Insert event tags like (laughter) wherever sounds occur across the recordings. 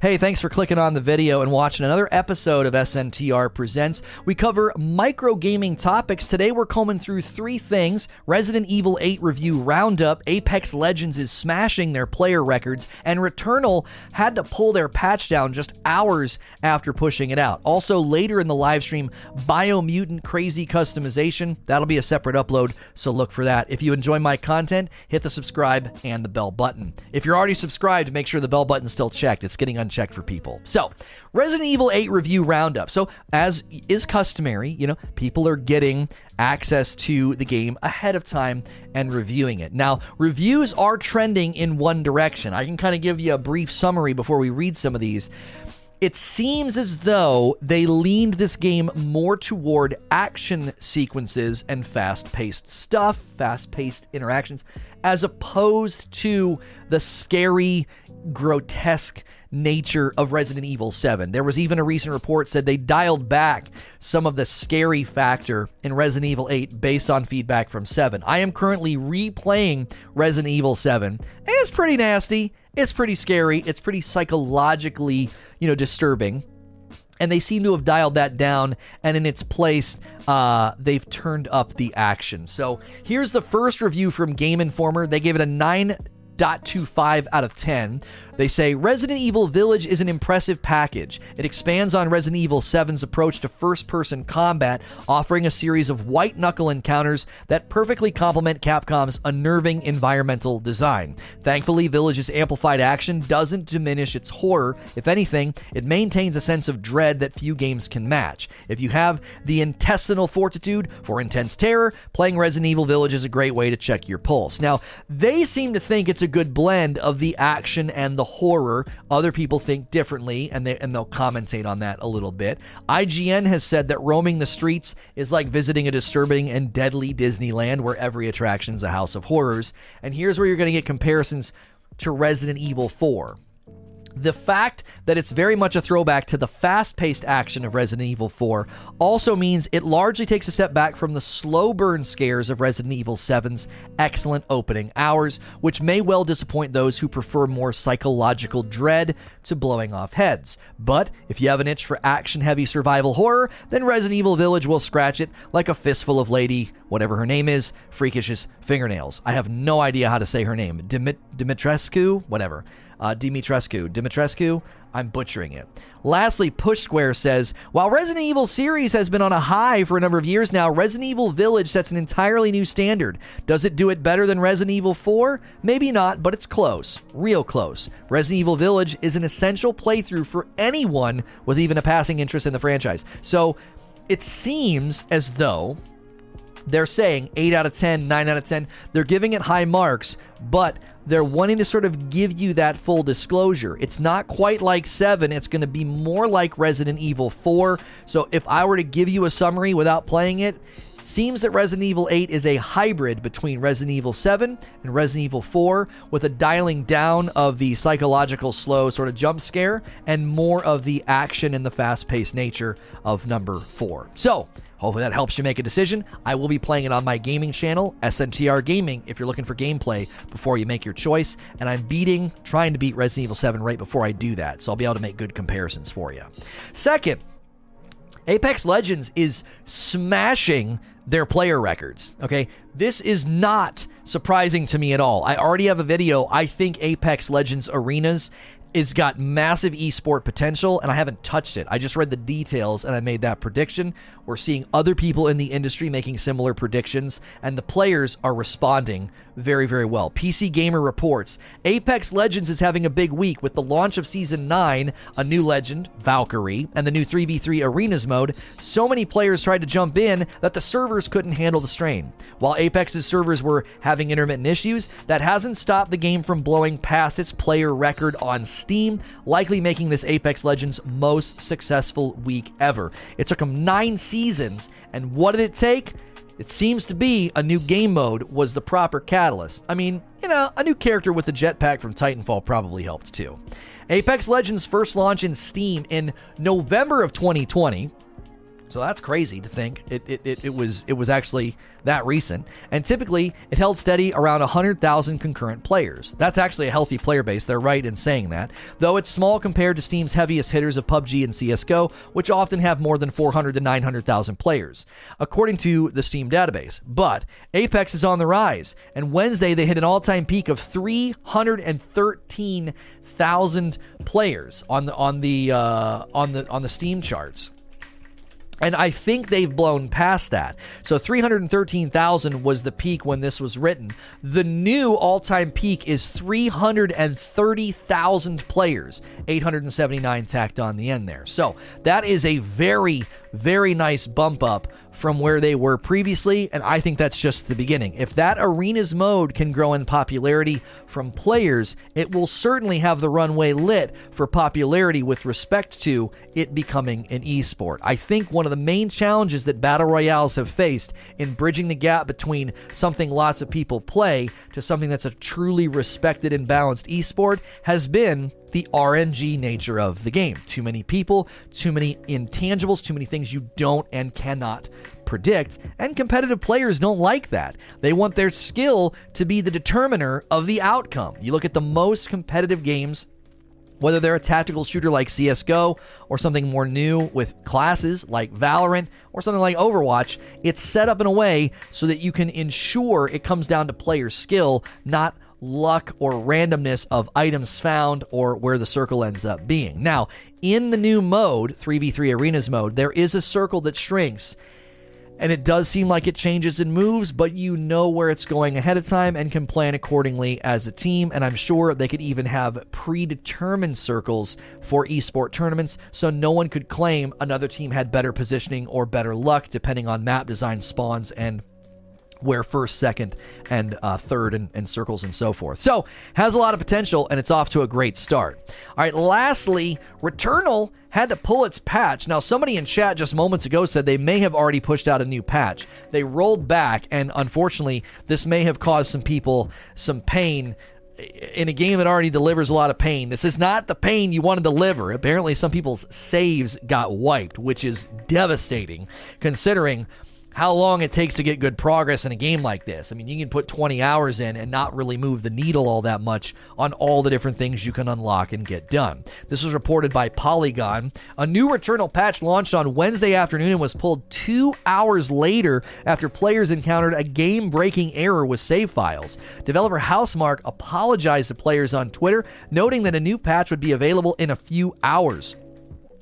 Hey, thanks for clicking on the video and watching another episode of SNTR Presents. We cover micro gaming topics. Today we're combing through three things Resident Evil 8 review roundup, Apex Legends is smashing their player records, and Returnal had to pull their patch down just hours after pushing it out. Also, later in the live stream, Biomutant Crazy Customization. That'll be a separate upload, so look for that. If you enjoy my content, hit the subscribe and the bell button. If you're already subscribed, make sure the bell button's still checked. It's getting unchecked for people. So, Resident Evil 8 review roundup. So, as is customary, you know, people are getting access to the game ahead of time and reviewing it. Now, reviews are trending in one direction. I can kind of give you a brief summary before we read some of these it seems as though they leaned this game more toward action sequences and fast paced stuff, fast paced interactions, as opposed to the scary, grotesque nature of Resident Evil 7. There was even a recent report said they dialed back some of the scary factor in Resident Evil 8 based on feedback from 7. I am currently replaying Resident Evil 7, and it's pretty nasty. It's pretty scary. It's pretty psychologically, you know, disturbing and they seem to have dialed that down and in its place uh, they've turned up the action so here's the first review from game informer they gave it a 9.25 out of 10 they say Resident Evil Village is an impressive package. It expands on Resident Evil 7's approach to first person combat, offering a series of white knuckle encounters that perfectly complement Capcom's unnerving environmental design. Thankfully, Village's amplified action doesn't diminish its horror. If anything, it maintains a sense of dread that few games can match. If you have the intestinal fortitude for intense terror, playing Resident Evil Village is a great way to check your pulse. Now, they seem to think it's a good blend of the action and the horror. Other people think differently, and they and they'll commentate on that a little bit. IGN has said that roaming the streets is like visiting a disturbing and deadly Disneyland, where every attraction is a house of horrors. And here's where you're going to get comparisons to Resident Evil 4. The fact that it's very much a throwback to the fast paced action of Resident Evil 4 also means it largely takes a step back from the slow burn scares of Resident Evil 7's excellent opening hours, which may well disappoint those who prefer more psychological dread to blowing off heads. But if you have an itch for action heavy survival horror, then Resident Evil Village will scratch it like a fistful of lady, whatever her name is, freakish's fingernails. I have no idea how to say her name. Dimit- Dimitrescu? Whatever uh, Dimitrescu. Dimitrescu, I'm butchering it. Lastly, Push Square says While Resident Evil series has been on a high for a number of years now, Resident Evil Village sets an entirely new standard. Does it do it better than Resident Evil 4? Maybe not, but it's close. Real close. Resident Evil Village is an essential playthrough for anyone with even a passing interest in the franchise. So it seems as though they're saying 8 out of 10, 9 out of 10. They're giving it high marks, but they're wanting to sort of give you that full disclosure. It's not quite like 7, it's going to be more like Resident Evil 4. So if I were to give you a summary without playing it, seems that Resident Evil 8 is a hybrid between Resident Evil 7 and Resident Evil 4 with a dialing down of the psychological slow sort of jump scare and more of the action and the fast-paced nature of number 4. So, Hopefully that helps you make a decision. I will be playing it on my gaming channel, SNTR Gaming, if you're looking for gameplay before you make your choice. And I'm beating, trying to beat Resident Evil 7 right before I do that. So I'll be able to make good comparisons for you. Second, Apex Legends is smashing their player records. Okay. This is not surprising to me at all. I already have a video. I think Apex Legends Arenas it's got massive esport potential, and I haven't touched it. I just read the details and I made that prediction. We're seeing other people in the industry making similar predictions, and the players are responding very, very well. PC Gamer reports Apex Legends is having a big week with the launch of Season 9, a new legend, Valkyrie, and the new 3v3 Arenas mode. So many players tried to jump in that the servers couldn't handle the strain. While Apex's servers were having intermittent issues, that hasn't stopped the game from blowing past its player record on Steam, likely making this Apex Legends most successful week ever. It took them nine seasons, and what did it take? It seems to be a new game mode was the proper catalyst. I mean, you know, a new character with the jetpack from Titanfall probably helped too. Apex Legends first launch in Steam in November of 2020 So that's crazy to think it, it, it, it, was it was actually that recent. And typically it held steady around 100,000 concurrent players. That's actually a healthy player base. They're right in saying that. Though it's small compared to Steam's heaviest hitters of PUBG and CSGO, which often have more than 400 to 900,000 players, according to the Steam database. But Apex is on the rise. And Wednesday they hit an all-time peak of 313,000 players on the on the uh, on the on the Steam charts. And I think they've blown past that. So 313,000 was the peak when this was written. The new all time peak is 330,000 players, 879 tacked on the end there. So that is a very, very nice bump up from where they were previously, and I think that's just the beginning. If that arenas mode can grow in popularity from players, it will certainly have the runway lit for popularity with respect to it becoming an esport. I think one of the main challenges that battle royales have faced in bridging the gap between something lots of people play to something that's a truly respected and balanced esport has been the RNG nature of the game. Too many people, too many intangibles, too many things you don't and cannot predict, and competitive players don't like that. They want their skill to be the determiner of the outcome. You look at the most competitive games whether they're a tactical shooter like CSGO or something more new with classes like Valorant or something like Overwatch, it's set up in a way so that you can ensure it comes down to player skill, not luck or randomness of items found or where the circle ends up being. Now, in the new mode, 3v3 arenas mode, there is a circle that shrinks. And it does seem like it changes and moves, but you know where it's going ahead of time and can plan accordingly as a team. And I'm sure they could even have predetermined circles for esport tournaments, so no one could claim another team had better positioning or better luck, depending on map design, spawns, and where first, second, and uh, third, and, and, circles and so forth. So, has a lot of potential, and it's off to a great start. All right, lastly, Returnal had to pull its patch. Now, somebody in chat just moments ago said they may have already pushed out a new patch. They rolled back, and unfortunately, this may have caused some people some pain in a game that already delivers a lot of pain. This is not the pain you want to deliver. Apparently, some people's saves got wiped, which is devastating considering how long it takes to get good progress in a game like this. I mean, you can put 20 hours in and not really move the needle all that much on all the different things you can unlock and get done. This was reported by Polygon. A new Returnal patch launched on Wednesday afternoon and was pulled two hours later after players encountered a game breaking error with save files. Developer Housemarque apologized to players on Twitter, noting that a new patch would be available in a few hours.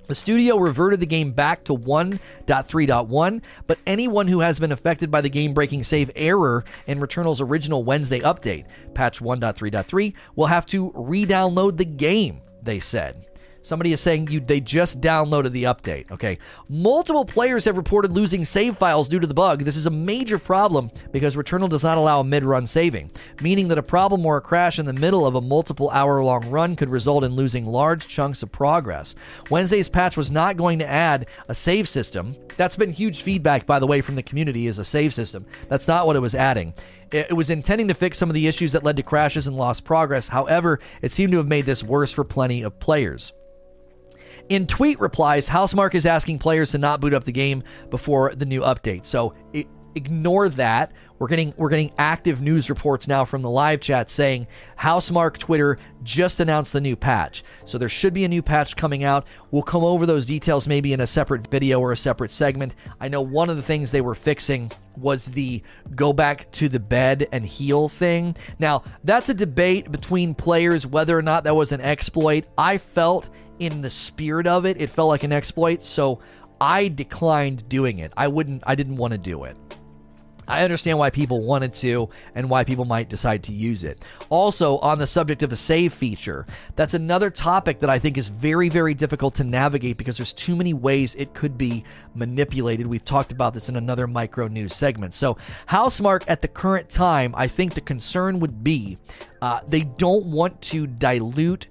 The studio reverted the game back to 1.3.1, but anyone who has been affected by the game breaking save error in Returnal's original Wednesday update, patch 1.3.3, will have to re download the game, they said. Somebody is saying you they just downloaded the update. Okay. Multiple players have reported losing save files due to the bug. This is a major problem because Returnal does not allow a mid-run saving, meaning that a problem or a crash in the middle of a multiple hour-long run could result in losing large chunks of progress. Wednesday's patch was not going to add a save system. That's been huge feedback by the way from the community as a save system. That's not what it was adding. It was intending to fix some of the issues that led to crashes and lost progress. However, it seemed to have made this worse for plenty of players. In tweet replies, Housemarque is asking players to not boot up the game before the new update. So ignore that. We're getting we're getting active news reports now from the live chat saying Housemarque Twitter just announced the new patch. So there should be a new patch coming out. We'll come over those details maybe in a separate video or a separate segment. I know one of the things they were fixing was the go back to the bed and heal thing. Now, that's a debate between players whether or not that was an exploit. I felt in the spirit of it, it felt like an exploit, so I declined doing it. I wouldn't I didn't want to do it. I understand why people wanted to and why people might decide to use it. Also, on the subject of a save feature, that's another topic that I think is very, very difficult to navigate because there's too many ways it could be manipulated. We've talked about this in another micro news segment. So, Housemarque at the current time, I think the concern would be uh, they don't want to dilute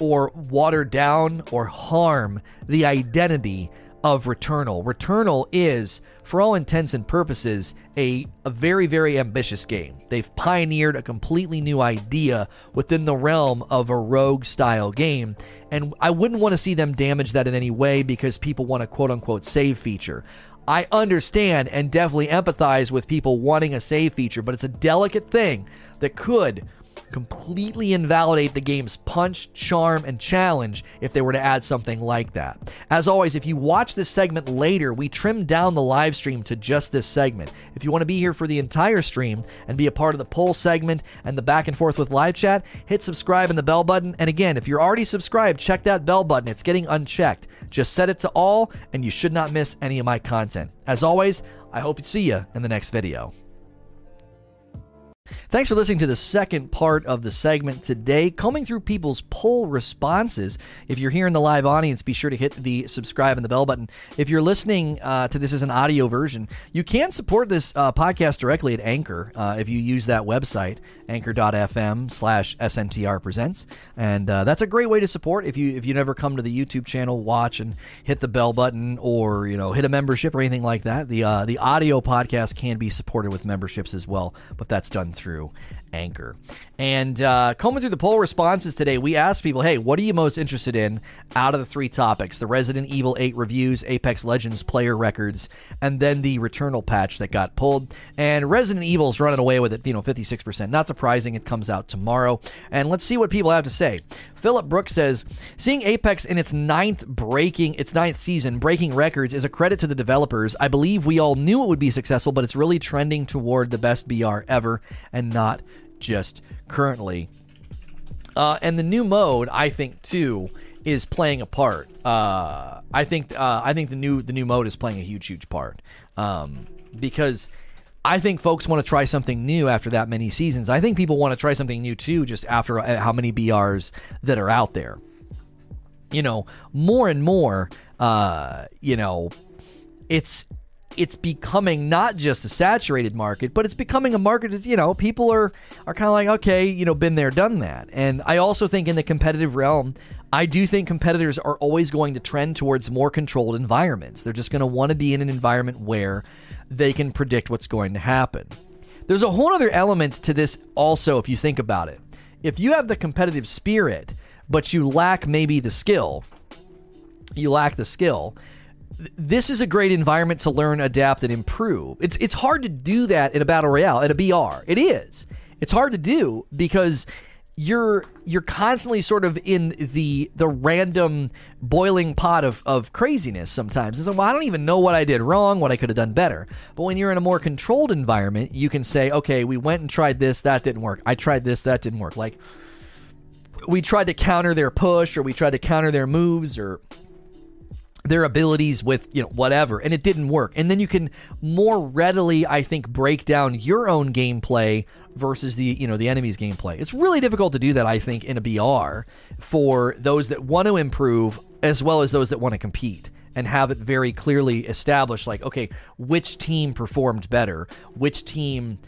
or water down or harm the identity of Returnal. Returnal is, for all intents and purposes, a, a very, very ambitious game. They've pioneered a completely new idea within the realm of a rogue style game, and I wouldn't want to see them damage that in any way because people want a quote unquote save feature. I understand and definitely empathize with people wanting a save feature, but it's a delicate thing that could completely invalidate the game's punch, charm, and challenge if they were to add something like that. As always, if you watch this segment later, we trimmed down the live stream to just this segment. If you want to be here for the entire stream and be a part of the poll segment and the back and forth with live chat, hit subscribe and the bell button. And again, if you're already subscribed, check that bell button. It's getting unchecked. Just set it to all, and you should not miss any of my content. As always, I hope to see you in the next video. Thanks for listening to the second part of the segment today, combing through people's poll responses. If you're here in the live audience, be sure to hit the subscribe and the bell button. If you're listening uh, to this as an audio version, you can support this uh, podcast directly at Anchor uh, if you use that website, anchor.fm slash SNTR presents. And uh, that's a great way to support if you if you never come to the YouTube channel, watch and hit the bell button or, you know, hit a membership or anything like that. The, uh, the audio podcast can be supported with memberships as well, but that's done through Anchor. And uh, combing through the poll responses today, we asked people, hey, what are you most interested in out of the three topics? The Resident Evil 8 reviews, Apex Legends player records, and then the Returnal patch that got pulled. And Resident Evil's running away with it, you know, 56%. Not surprising, it comes out tomorrow. And let's see what people have to say. Philip Brooks says, seeing Apex in its ninth breaking its ninth season breaking records is a credit to the developers. I believe we all knew it would be successful, but it's really trending toward the best BR ever and not just currently. Uh, and the new mode, I think, too, is playing a part. Uh, I think uh, I think the new the new mode is playing a huge, huge part um, because I think folks want to try something new after that many seasons. I think people want to try something new too, just after uh, how many BRs that are out there. You know, more and more, uh, you know, it's it's becoming not just a saturated market, but it's becoming a market that, you know, people are, are kind of like, okay, you know, been there, done that. And I also think in the competitive realm, I do think competitors are always going to trend towards more controlled environments. They're just going to want to be in an environment where they can predict what's going to happen. There's a whole other element to this also, if you think about it. If you have the competitive spirit, but you lack maybe the skill, you lack the skill, this is a great environment to learn, adapt, and improve. It's it's hard to do that in a battle royale at a BR. It is. It's hard to do because you're you're constantly sort of in the the random boiling pot of, of craziness sometimes. It's like, well, I don't even know what I did wrong, what I could have done better. But when you're in a more controlled environment, you can say, okay, we went and tried this, that didn't work. I tried this, that didn't work. Like we tried to counter their push or we tried to counter their moves or their abilities with you know whatever and it didn't work. And then you can more readily i think break down your own gameplay versus the you know the enemy's gameplay. It's really difficult to do that i think in a br for those that want to improve as well as those that want to compete and have it very clearly established like okay which team performed better? Which team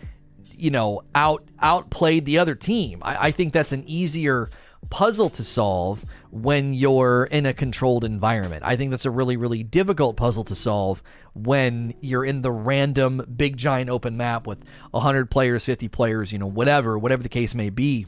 you know out outplayed the other team? I, I think that's an easier puzzle to solve when you're in a controlled environment. I think that's a really, really difficult puzzle to solve when you're in the random big giant open map with 100 players, 50 players, you know, whatever, whatever the case may be.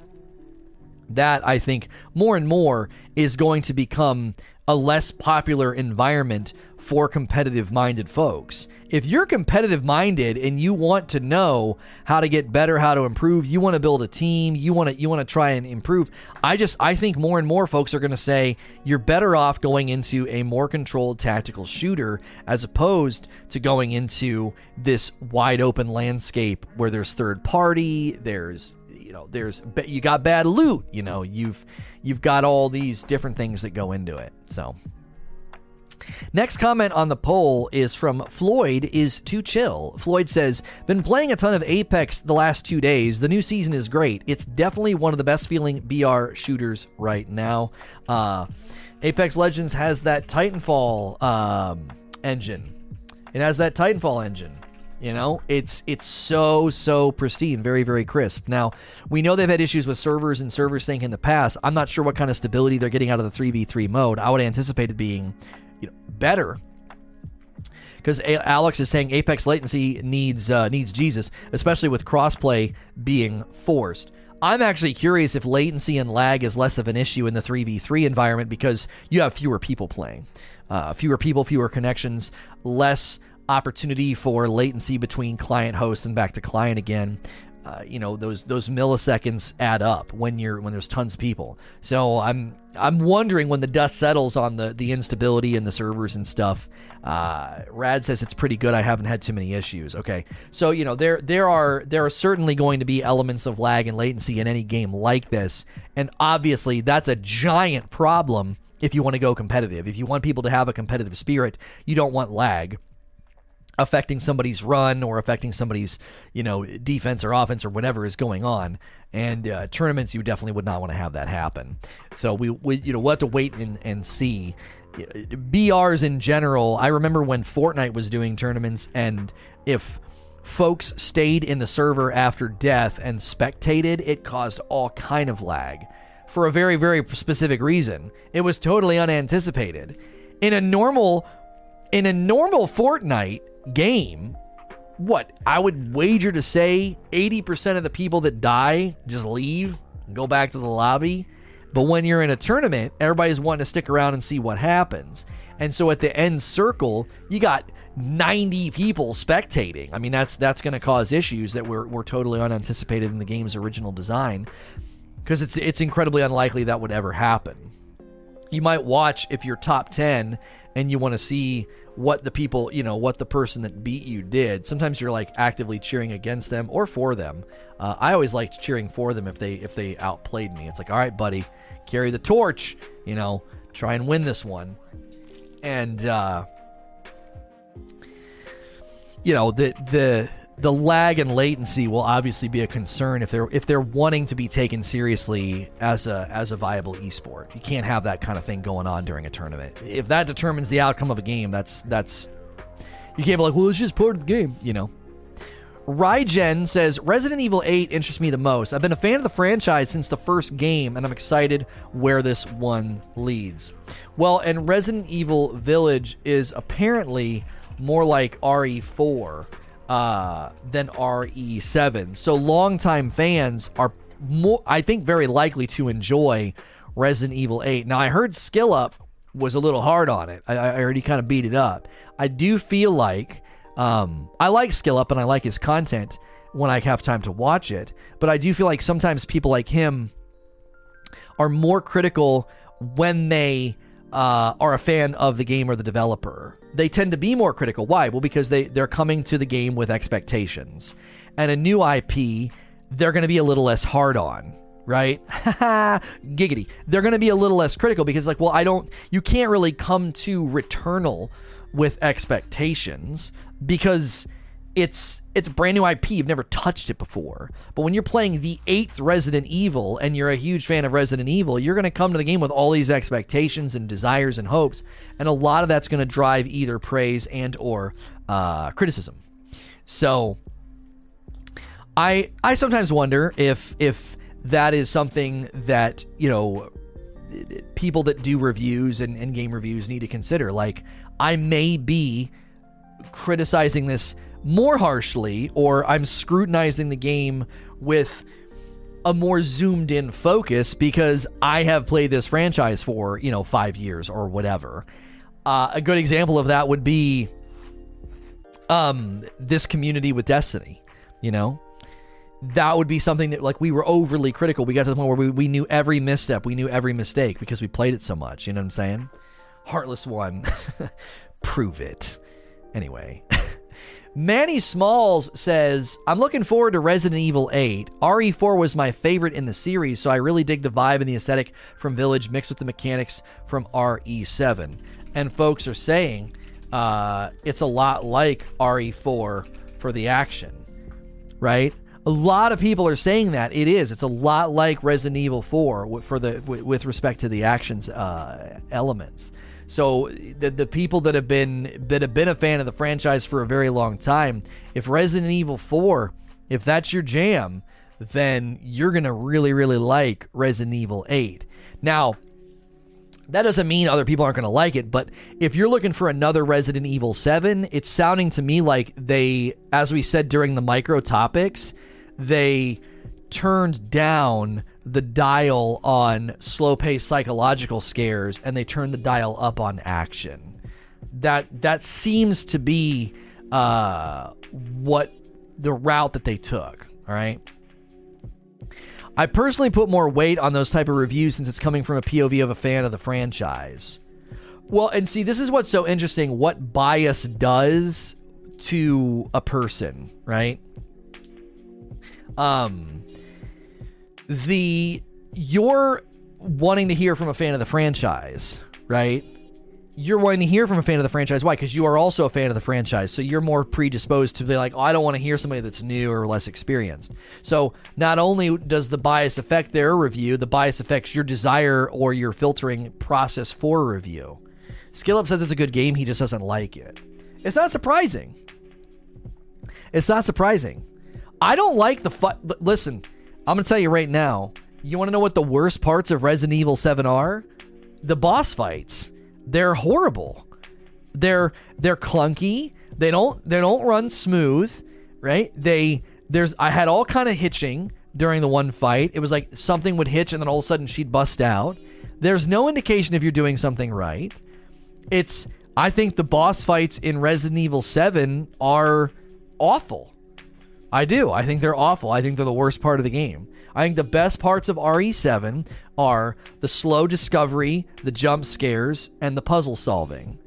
That I think more and more is going to become a less popular environment for competitive minded folks. If you're competitive minded and you want to know how to get better, how to improve, you want to build a team, you want to you want to try and improve. I just I think more and more folks are going to say you're better off going into a more controlled tactical shooter as opposed to going into this wide open landscape where there's third party, there's you know, there's you got bad loot, you know, you've you've got all these different things that go into it. So Next comment on the poll is from Floyd is too chill. Floyd says, "Been playing a ton of Apex the last 2 days. The new season is great. It's definitely one of the best feeling BR shooters right now. Uh, Apex Legends has that Titanfall um, engine. It has that Titanfall engine. You know, it's it's so so pristine, very very crisp. Now we know they've had issues with servers and server sync in the past. I'm not sure what kind of stability they're getting out of the 3v3 mode. I would anticipate it being you know, better because Alex is saying Apex latency needs uh, needs Jesus, especially with crossplay being forced. I'm actually curious if latency and lag is less of an issue in the 3v3 environment because you have fewer people playing. Uh, fewer people, fewer connections, less opportunity for latency between client host and back to client again. Uh, you know those those milliseconds add up when you're when there's tons of people. So I'm I'm wondering when the dust settles on the the instability and the servers and stuff. Uh, Rad says it's pretty good. I haven't had too many issues. Okay, so you know there there are there are certainly going to be elements of lag and latency in any game like this, and obviously that's a giant problem if you want to go competitive. If you want people to have a competitive spirit, you don't want lag affecting somebody's run or affecting somebody's you know defense or offense or whatever is going on. And uh, tournaments you definitely would not want to have that happen. So we, we you know we'll have to wait and, and see. Brs in general i remember when fortnite was doing tournaments and if folks stayed in the server after death and spectated it caused all kind of lag. For a very very specific reason. It was totally unanticipated. In a normal in a normal fortnite game, what I would wager to say 80% of the people that die just leave and go back to the lobby. But when you're in a tournament, everybody's wanting to stick around and see what happens. And so at the end circle, you got 90 people spectating. I mean, that's that's going to cause issues that were, were totally unanticipated in the game's original design because it's it's incredibly unlikely that would ever happen. You might watch if you're top 10 and you want to see what the people, you know, what the person that beat you did. Sometimes you're like actively cheering against them or for them. Uh, I always liked cheering for them if they if they outplayed me. It's like, all right, buddy, carry the torch. You know, try and win this one. And uh, you know the the the lag and latency will obviously be a concern if they're if they're wanting to be taken seriously as a as a viable esport. You can't have that kind of thing going on during a tournament. If that determines the outcome of a game, that's that's you can't be like, well, it's just part of the game, you know. Rygen says Resident Evil 8 interests me the most. I've been a fan of the franchise since the first game, and I'm excited where this one leads. Well, and Resident Evil Village is apparently more like RE4 uh, than RE7. So longtime fans are more, I think, very likely to enjoy Resident Evil 8. Now, I heard Skill Up was a little hard on it. I, I already kind of beat it up. I do feel like um, I like Skill Up and I like his content when I have time to watch it, but I do feel like sometimes people like him are more critical when they uh, are a fan of the game or the developer they tend to be more critical. Why? Well, because they they're coming to the game with expectations, and a new IP they're going to be a little less hard on, right? (laughs) Giggity. They're going to be a little less critical because like, well, I don't. You can't really come to Returnal with expectations because it's it's a brand new IP. You've never touched it before. But when you're playing the eighth Resident Evil and you're a huge fan of Resident Evil, you're going to come to the game with all these expectations and desires and hopes, and a lot of that's going to drive either praise and or uh, criticism. So, I I sometimes wonder if if that is something that you know people that do reviews and, and game reviews need to consider. Like, I may be criticizing this more harshly, or I'm scrutinizing the game with a more zoomed in focus because I have played this franchise for, you know, five years or whatever. Uh, a good example of that would be um, this community with Destiny, you know? That would be something that, like, we were overly critical. We got to the point where we, we knew every misstep, we knew every mistake because we played it so much. You know what I'm saying? Heartless One. (laughs) Prove it. Anyway. (laughs) Manny Smalls says, I'm looking forward to Resident Evil 8. RE4 was my favorite in the series, so I really dig the vibe and the aesthetic from Village mixed with the mechanics from RE7. And folks are saying uh, it's a lot like RE4 for the action, right? A lot of people are saying that it is. It's a lot like Resident Evil 4 for the with respect to the actions uh, elements. So the the people that have been that have been a fan of the franchise for a very long time, if Resident Evil 4, if that's your jam, then you're going to really really like Resident Evil 8. Now, that doesn't mean other people aren't going to like it, but if you're looking for another Resident Evil 7, it's sounding to me like they, as we said during the micro topics, they turned down the dial on slow paced psychological scares and they turn the dial up on action. That that seems to be uh, what the route that they took. All right. I personally put more weight on those type of reviews since it's coming from a POV of a fan of the franchise. Well, and see, this is what's so interesting what bias does to a person, right? Um the you're wanting to hear from a fan of the franchise, right? you're wanting to hear from a fan of the franchise. Why? Because you are also a fan of the franchise. So you're more predisposed to be like, oh, I don't want to hear somebody that's new or less experienced. So not only does the bias affect their review, the bias affects your desire or your filtering process for review. Skillup says it's a good game. He just doesn't like it. It's not surprising. It's not surprising. I don't like the fight. Listen, I'm going to tell you right now. You want to know what the worst parts of Resident Evil 7 are? The boss fights they're horrible. They're they're clunky. They don't they don't run smooth, right? They there's I had all kind of hitching during the one fight. It was like something would hitch and then all of a sudden she'd bust out. There's no indication if you're doing something right. It's I think the boss fights in Resident Evil 7 are awful. I do. I think they're awful. I think they're the worst part of the game. I think the best parts of RE7 are the slow discovery, the jump scares, and the puzzle solving.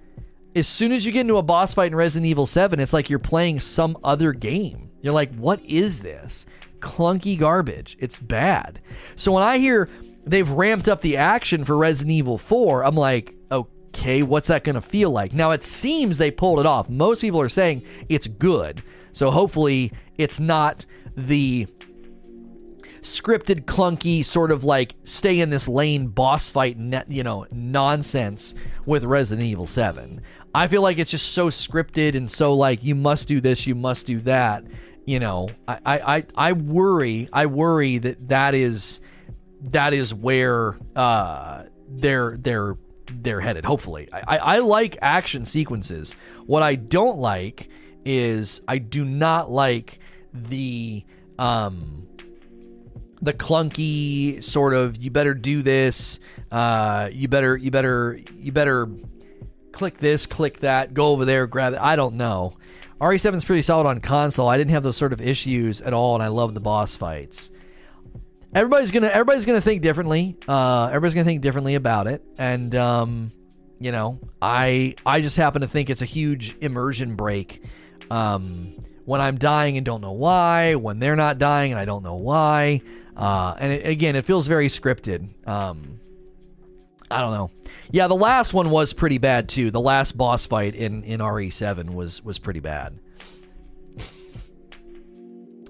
As soon as you get into a boss fight in Resident Evil 7, it's like you're playing some other game. You're like, what is this? Clunky garbage. It's bad. So when I hear they've ramped up the action for Resident Evil 4, I'm like, okay, what's that going to feel like? Now, it seems they pulled it off. Most people are saying it's good. So hopefully it's not the scripted, clunky, sort of like stay in this lane boss fight, you know, nonsense with Resident Evil 7. I feel like it's just so scripted and so like you must do this, you must do that. You know, I I I worry, I worry that that is that is where uh they're they're they're headed. Hopefully, I I like action sequences. What I don't like is I do not like the um the clunky sort of you better do this uh, you better you better you better click this click that go over there grab it. I don't know. Re7 is pretty solid on console. I didn't have those sort of issues at all and i love the boss fights. Everybody's gonna everybody's gonna think differently uh, everybody's gonna think differently about it and um, you know i i just happen to think it's a huge immersion break um, when i'm dying and don't know why when they're not dying and i don't know why uh, and it, again, it feels very scripted. Um, I don't know. Yeah, the last one was pretty bad too. The last boss fight in in RE7 was was pretty bad.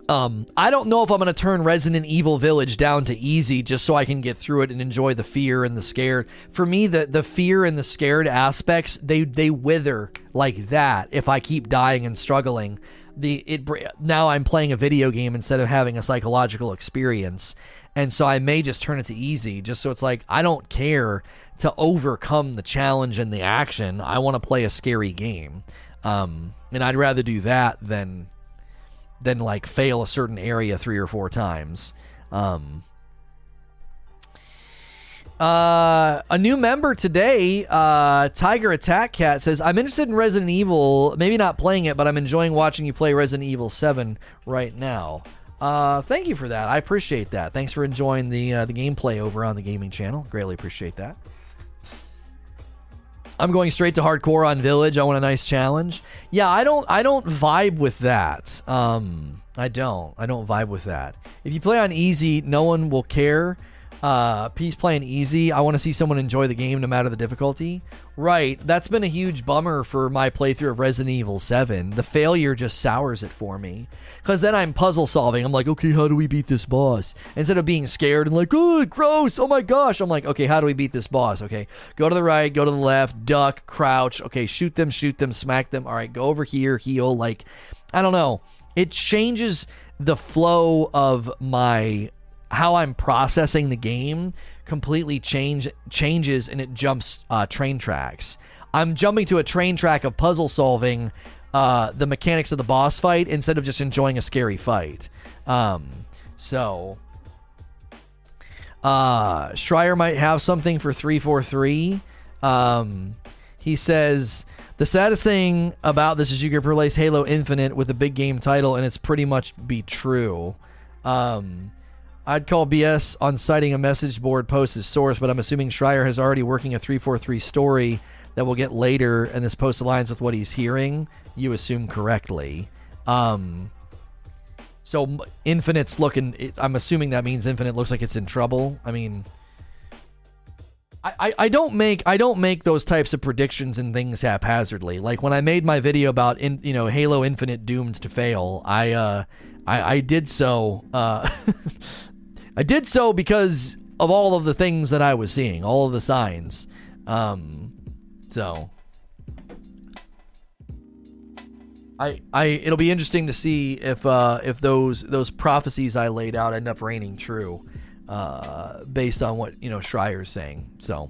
Um, I don't know if I'm going to turn Resident Evil Village down to easy just so I can get through it and enjoy the fear and the scared. For me, the the fear and the scared aspects they they wither like that if I keep dying and struggling the it now I'm playing a video game instead of having a psychological experience. And so I may just turn it to easy just so it's like I don't care to overcome the challenge and the action. I want to play a scary game. Um, and I'd rather do that than than like fail a certain area three or four times. Um, uh, a new member today, uh, Tiger Attack Cat says, "I'm interested in Resident Evil. Maybe not playing it, but I'm enjoying watching you play Resident Evil 7 right now." Uh, thank you for that. I appreciate that. Thanks for enjoying the uh, the gameplay over on the gaming channel. Greatly appreciate that. I'm going straight to hardcore on Village. I want a nice challenge. Yeah, I don't I don't vibe with that. Um, I don't. I don't vibe with that. If you play on easy, no one will care. Uh, he's playing easy. I want to see someone enjoy the game no matter the difficulty. Right. That's been a huge bummer for my playthrough of Resident Evil 7. The failure just sours it for me. Because then I'm puzzle solving. I'm like, okay, how do we beat this boss? Instead of being scared and like, oh, gross, oh my gosh. I'm like, okay, how do we beat this boss? Okay, go to the right, go to the left, duck, crouch. Okay, shoot them, shoot them, smack them. All right, go over here, heal. Like, I don't know. It changes the flow of my how I'm processing the game completely change changes and it jumps uh, train tracks. I'm jumping to a train track of puzzle solving uh, the mechanics of the boss fight instead of just enjoying a scary fight. Um, so uh, Schreier might have something for 343. Um, he says the saddest thing about this is you can replace Halo Infinite with a big game title, and it's pretty much be true. Um, I'd call BS on citing a message board post as source, but I'm assuming Schreier has already working a 343 story that we'll get later, and this post aligns with what he's hearing. You assume correctly. Um, so Infinite's looking. I'm assuming that means Infinite looks like it's in trouble. I mean, I, I, I don't make I don't make those types of predictions and things haphazardly. Like when I made my video about in you know Halo Infinite doomed to fail, I uh I, I did so uh (laughs) I did so because of all of the things that I was seeing, all of the signs. Um, so I, I it'll be interesting to see if uh, if those those prophecies I laid out end up raining true, uh, based on what you know Schreier's saying. So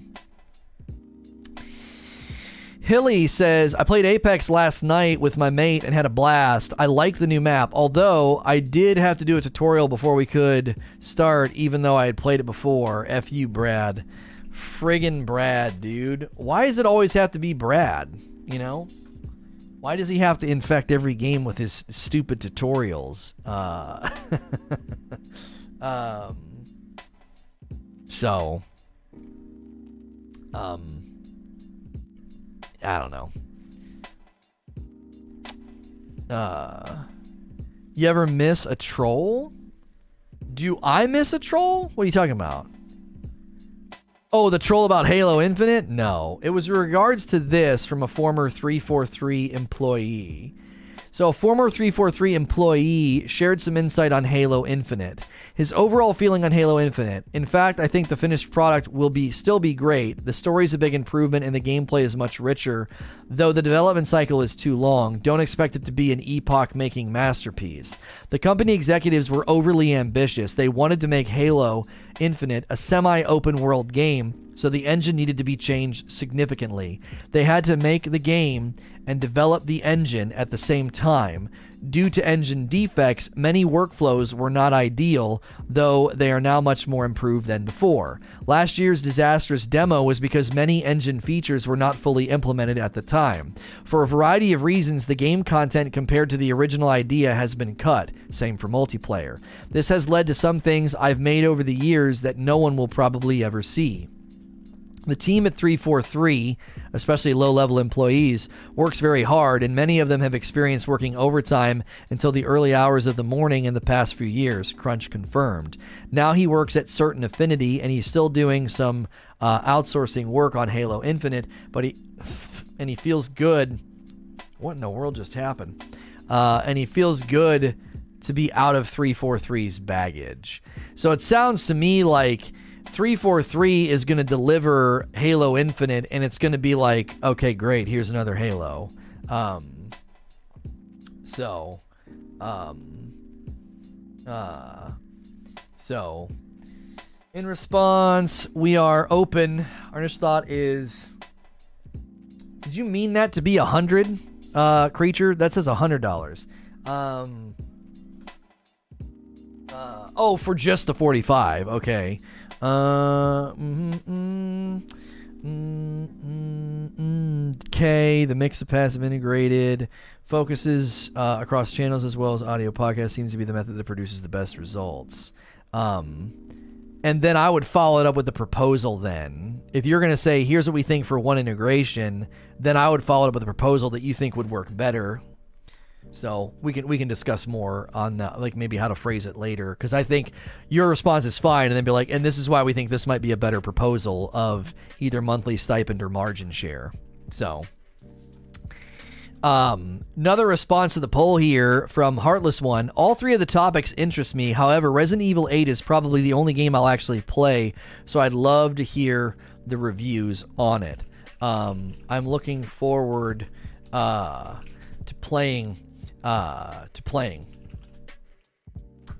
Hilly says, I played Apex last night with my mate and had a blast. I like the new map, although I did have to do a tutorial before we could start, even though I had played it before. F you, Brad. Friggin' Brad, dude. Why does it always have to be Brad? You know? Why does he have to infect every game with his stupid tutorials? Uh, (laughs) um, so, um, I don't know. Uh, you ever miss a troll? Do I miss a troll? What are you talking about? Oh, the troll about Halo Infinite? No. It was regards to this from a former 343 employee. So, a former 343 employee shared some insight on Halo Infinite. His overall feeling on Halo Infinite. In fact, I think the finished product will be still be great. The story is a big improvement and the gameplay is much richer, though the development cycle is too long. Don't expect it to be an epoch-making masterpiece. The company executives were overly ambitious. They wanted to make Halo Infinite a semi-open world game so the engine needed to be changed significantly. They had to make the game and develop the engine at the same time. Due to engine defects, many workflows were not ideal, though they are now much more improved than before. Last year's disastrous demo was because many engine features were not fully implemented at the time. For a variety of reasons, the game content compared to the original idea has been cut, same for multiplayer. This has led to some things I've made over the years that no one will probably ever see. The team at 343, especially low level employees, works very hard, and many of them have experienced working overtime until the early hours of the morning in the past few years, Crunch confirmed. Now he works at Certain Affinity, and he's still doing some uh, outsourcing work on Halo Infinite, but he. And he feels good. What in the world just happened? Uh, and he feels good to be out of 343's baggage. So it sounds to me like 343 is going to deliver Halo Infinite, and it's going to be like, okay, great, here's another Halo. Um, so, um, uh, so, in response, we are open. Our next thought is, did you mean that to be a hundred, uh, creature? That says a hundred dollars. Um, uh, oh, for just the 45. Okay. Uh, mm-hmm, mm, okay, the mix of passive integrated focuses uh, across channels as well as audio podcast seems to be the method that produces the best results. Um, and then I would follow it up with the proposal. Then, if you're going to say, "Here's what we think for one integration," then I would follow it up with a proposal that you think would work better so we can we can discuss more on that, like maybe how to phrase it later. Because I think your response is fine, and then be like, and this is why we think this might be a better proposal of either monthly stipend or margin share. So, um, another response to the poll here from Heartless One. All three of the topics interest me. However, Resident Evil 8 is probably the only game I'll actually play, so I'd love to hear the reviews on it. Um, I'm looking forward uh, to playing uh, to playing.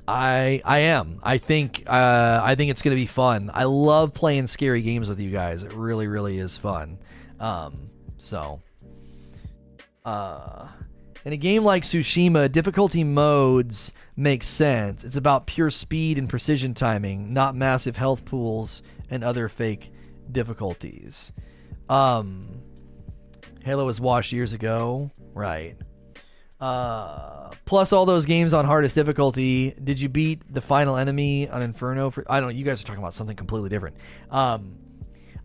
I I am. I think uh, I think it's to be fun. I love playing scary games with you guys. It really really is fun. Um, so, uh, in a game like Tsushima, difficulty modes make sense. It's about pure speed and precision timing, not massive health pools and other fake difficulties. Um, Halo was washed years ago, right? Uh, plus all those games on hardest difficulty. Did you beat the final enemy on Inferno? For I don't know. You guys are talking about something completely different. Um,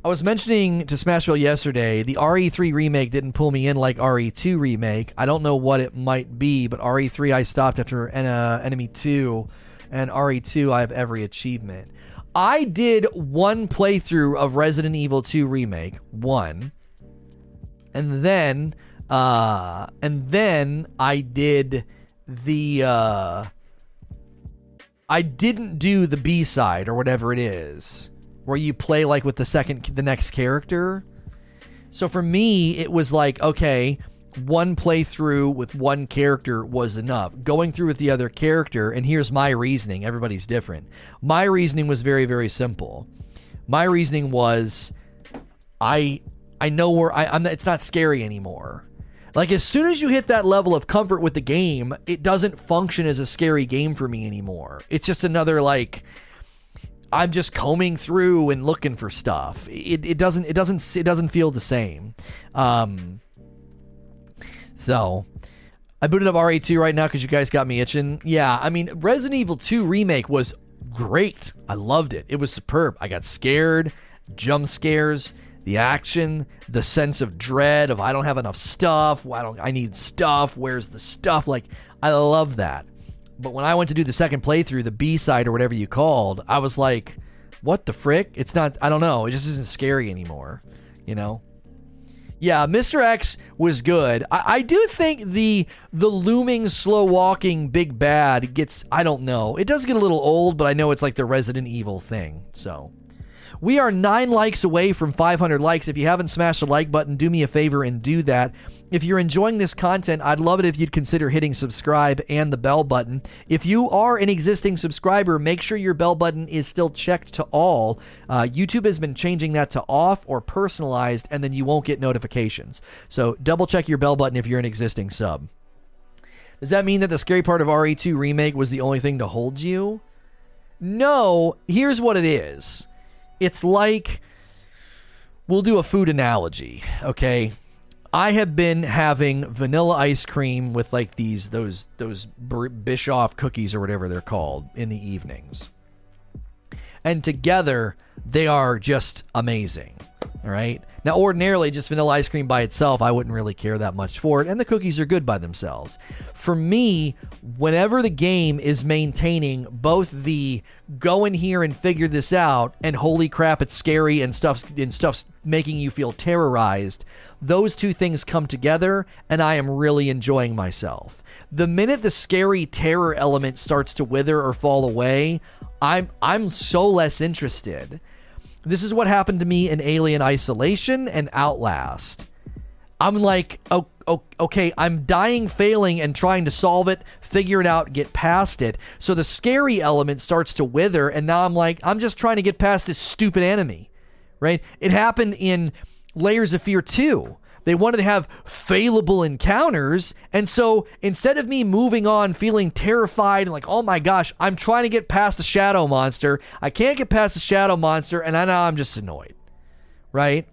I was mentioning to Smashville yesterday, the RE3 remake didn't pull me in like RE2 remake. I don't know what it might be, but RE3 I stopped after en- uh, Enemy 2, and RE2 I have every achievement. I did one playthrough of Resident Evil 2 remake, one, and then uh, and then I did the uh, I didn't do the B side or whatever it is where you play like with the second the next character. So for me, it was like okay, one playthrough with one character was enough. Going through with the other character, and here's my reasoning. Everybody's different. My reasoning was very very simple. My reasoning was, I I know where I, I'm. It's not scary anymore. Like as soon as you hit that level of comfort with the game, it doesn't function as a scary game for me anymore. It's just another like I'm just combing through and looking for stuff. It, it doesn't it doesn't it doesn't feel the same. Um, so I booted up RE2 right now because you guys got me itching. Yeah, I mean Resident Evil 2 remake was great. I loved it. It was superb. I got scared, jump scares, the action, the sense of dread of I don't have enough stuff. I don't I need stuff. Where's the stuff? Like I love that. But when I went to do the second playthrough, the B side or whatever you called, I was like, what the frick? It's not, I don't know. It just isn't scary anymore, you know? Yeah, Mr. X was good. I, I, do think the the looming, slow walking big bad gets. I don't know. It does get a little old, but I know it's like the Resident Evil thing. So we are nine likes away from 500 likes. If you haven't smashed the like button, do me a favor and do that. If you're enjoying this content, I'd love it if you'd consider hitting subscribe and the bell button. If you are an existing subscriber, make sure your bell button is still checked to all. Uh, YouTube has been changing that to off or personalized, and then you won't get notifications. So double check your bell button if you're an existing sub. Does that mean that the scary part of RE2 Remake was the only thing to hold you? No, here's what it is it's like we'll do a food analogy, okay? I have been having vanilla ice cream with like these those those Bischoff cookies or whatever they're called in the evenings. And together they are just amazing. All right? Now ordinarily just vanilla ice cream by itself I wouldn't really care that much for it and the cookies are good by themselves for me, whenever the game is maintaining both the go in here and figure this out and holy crap, it's scary and stuff's and stuff's making you feel terrorized, those two things come together and I am really enjoying myself. The minute the scary terror element starts to wither or fall away, I'm I'm so less interested. This is what happened to me in Alien Isolation and Outlast. I'm like, oh, okay, I'm dying, failing, and trying to solve it, figure it out, get past it. So the scary element starts to wither, and now I'm like, I'm just trying to get past this stupid enemy, right? It happened in Layers of Fear 2. They wanted to have failable encounters. And so instead of me moving on feeling terrified and like, oh my gosh, I'm trying to get past the shadow monster. I can't get past the shadow monster. And I know I'm just annoyed, right?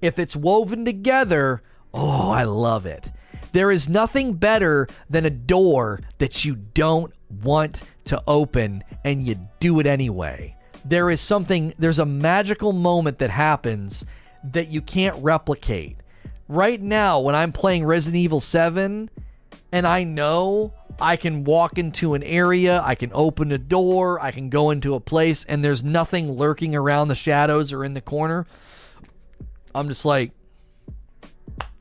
If it's woven together, Oh, I love it. There is nothing better than a door that you don't want to open and you do it anyway. There is something, there's a magical moment that happens that you can't replicate. Right now, when I'm playing Resident Evil 7 and I know I can walk into an area, I can open a door, I can go into a place, and there's nothing lurking around the shadows or in the corner, I'm just like,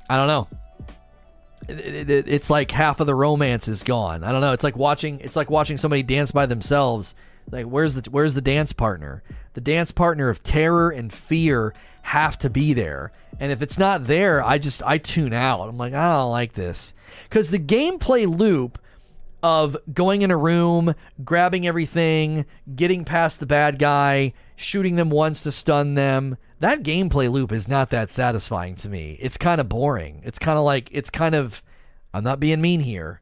I don't know. It, it, it's like half of the romance is gone. I don't know. It's like watching. It's like watching somebody dance by themselves. Like where's the where's the dance partner? The dance partner of terror and fear have to be there. And if it's not there, I just I tune out. I'm like I don't like this because the gameplay loop of going in a room, grabbing everything, getting past the bad guy, shooting them once to stun them. That gameplay loop is not that satisfying to me. It's kind of boring. It's kind of like, it's kind of, I'm not being mean here.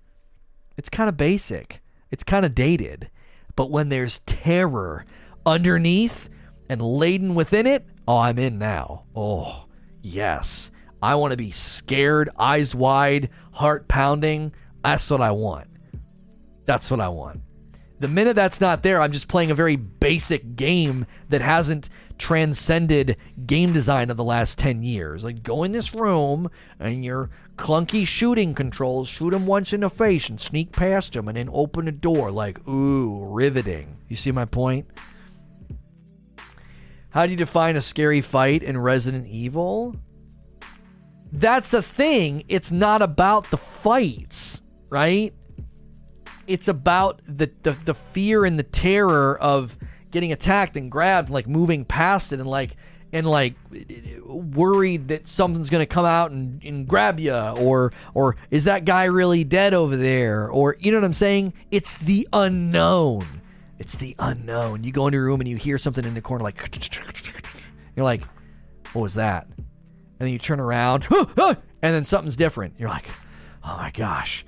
It's kind of basic. It's kind of dated. But when there's terror underneath and laden within it, oh, I'm in now. Oh, yes. I want to be scared, eyes wide, heart pounding. That's what I want. That's what I want. The minute that's not there, I'm just playing a very basic game that hasn't transcended game design of the last 10 years. Like, go in this room and your clunky shooting controls, shoot him once in the face and sneak past him and then open a door. Like, ooh, riveting. You see my point? How do you define a scary fight in Resident Evil? That's the thing. It's not about the fights, right? It's about the, the, the fear and the terror of getting attacked and grabbed, like moving past it and like and like worried that something's going to come out and, and grab you or or is that guy really dead over there or you know what I'm saying? It's the unknown. It's the unknown. You go into a room and you hear something in the corner like you're like, what was that? And then you turn around (gasps) and then something's different. You're like, oh my gosh.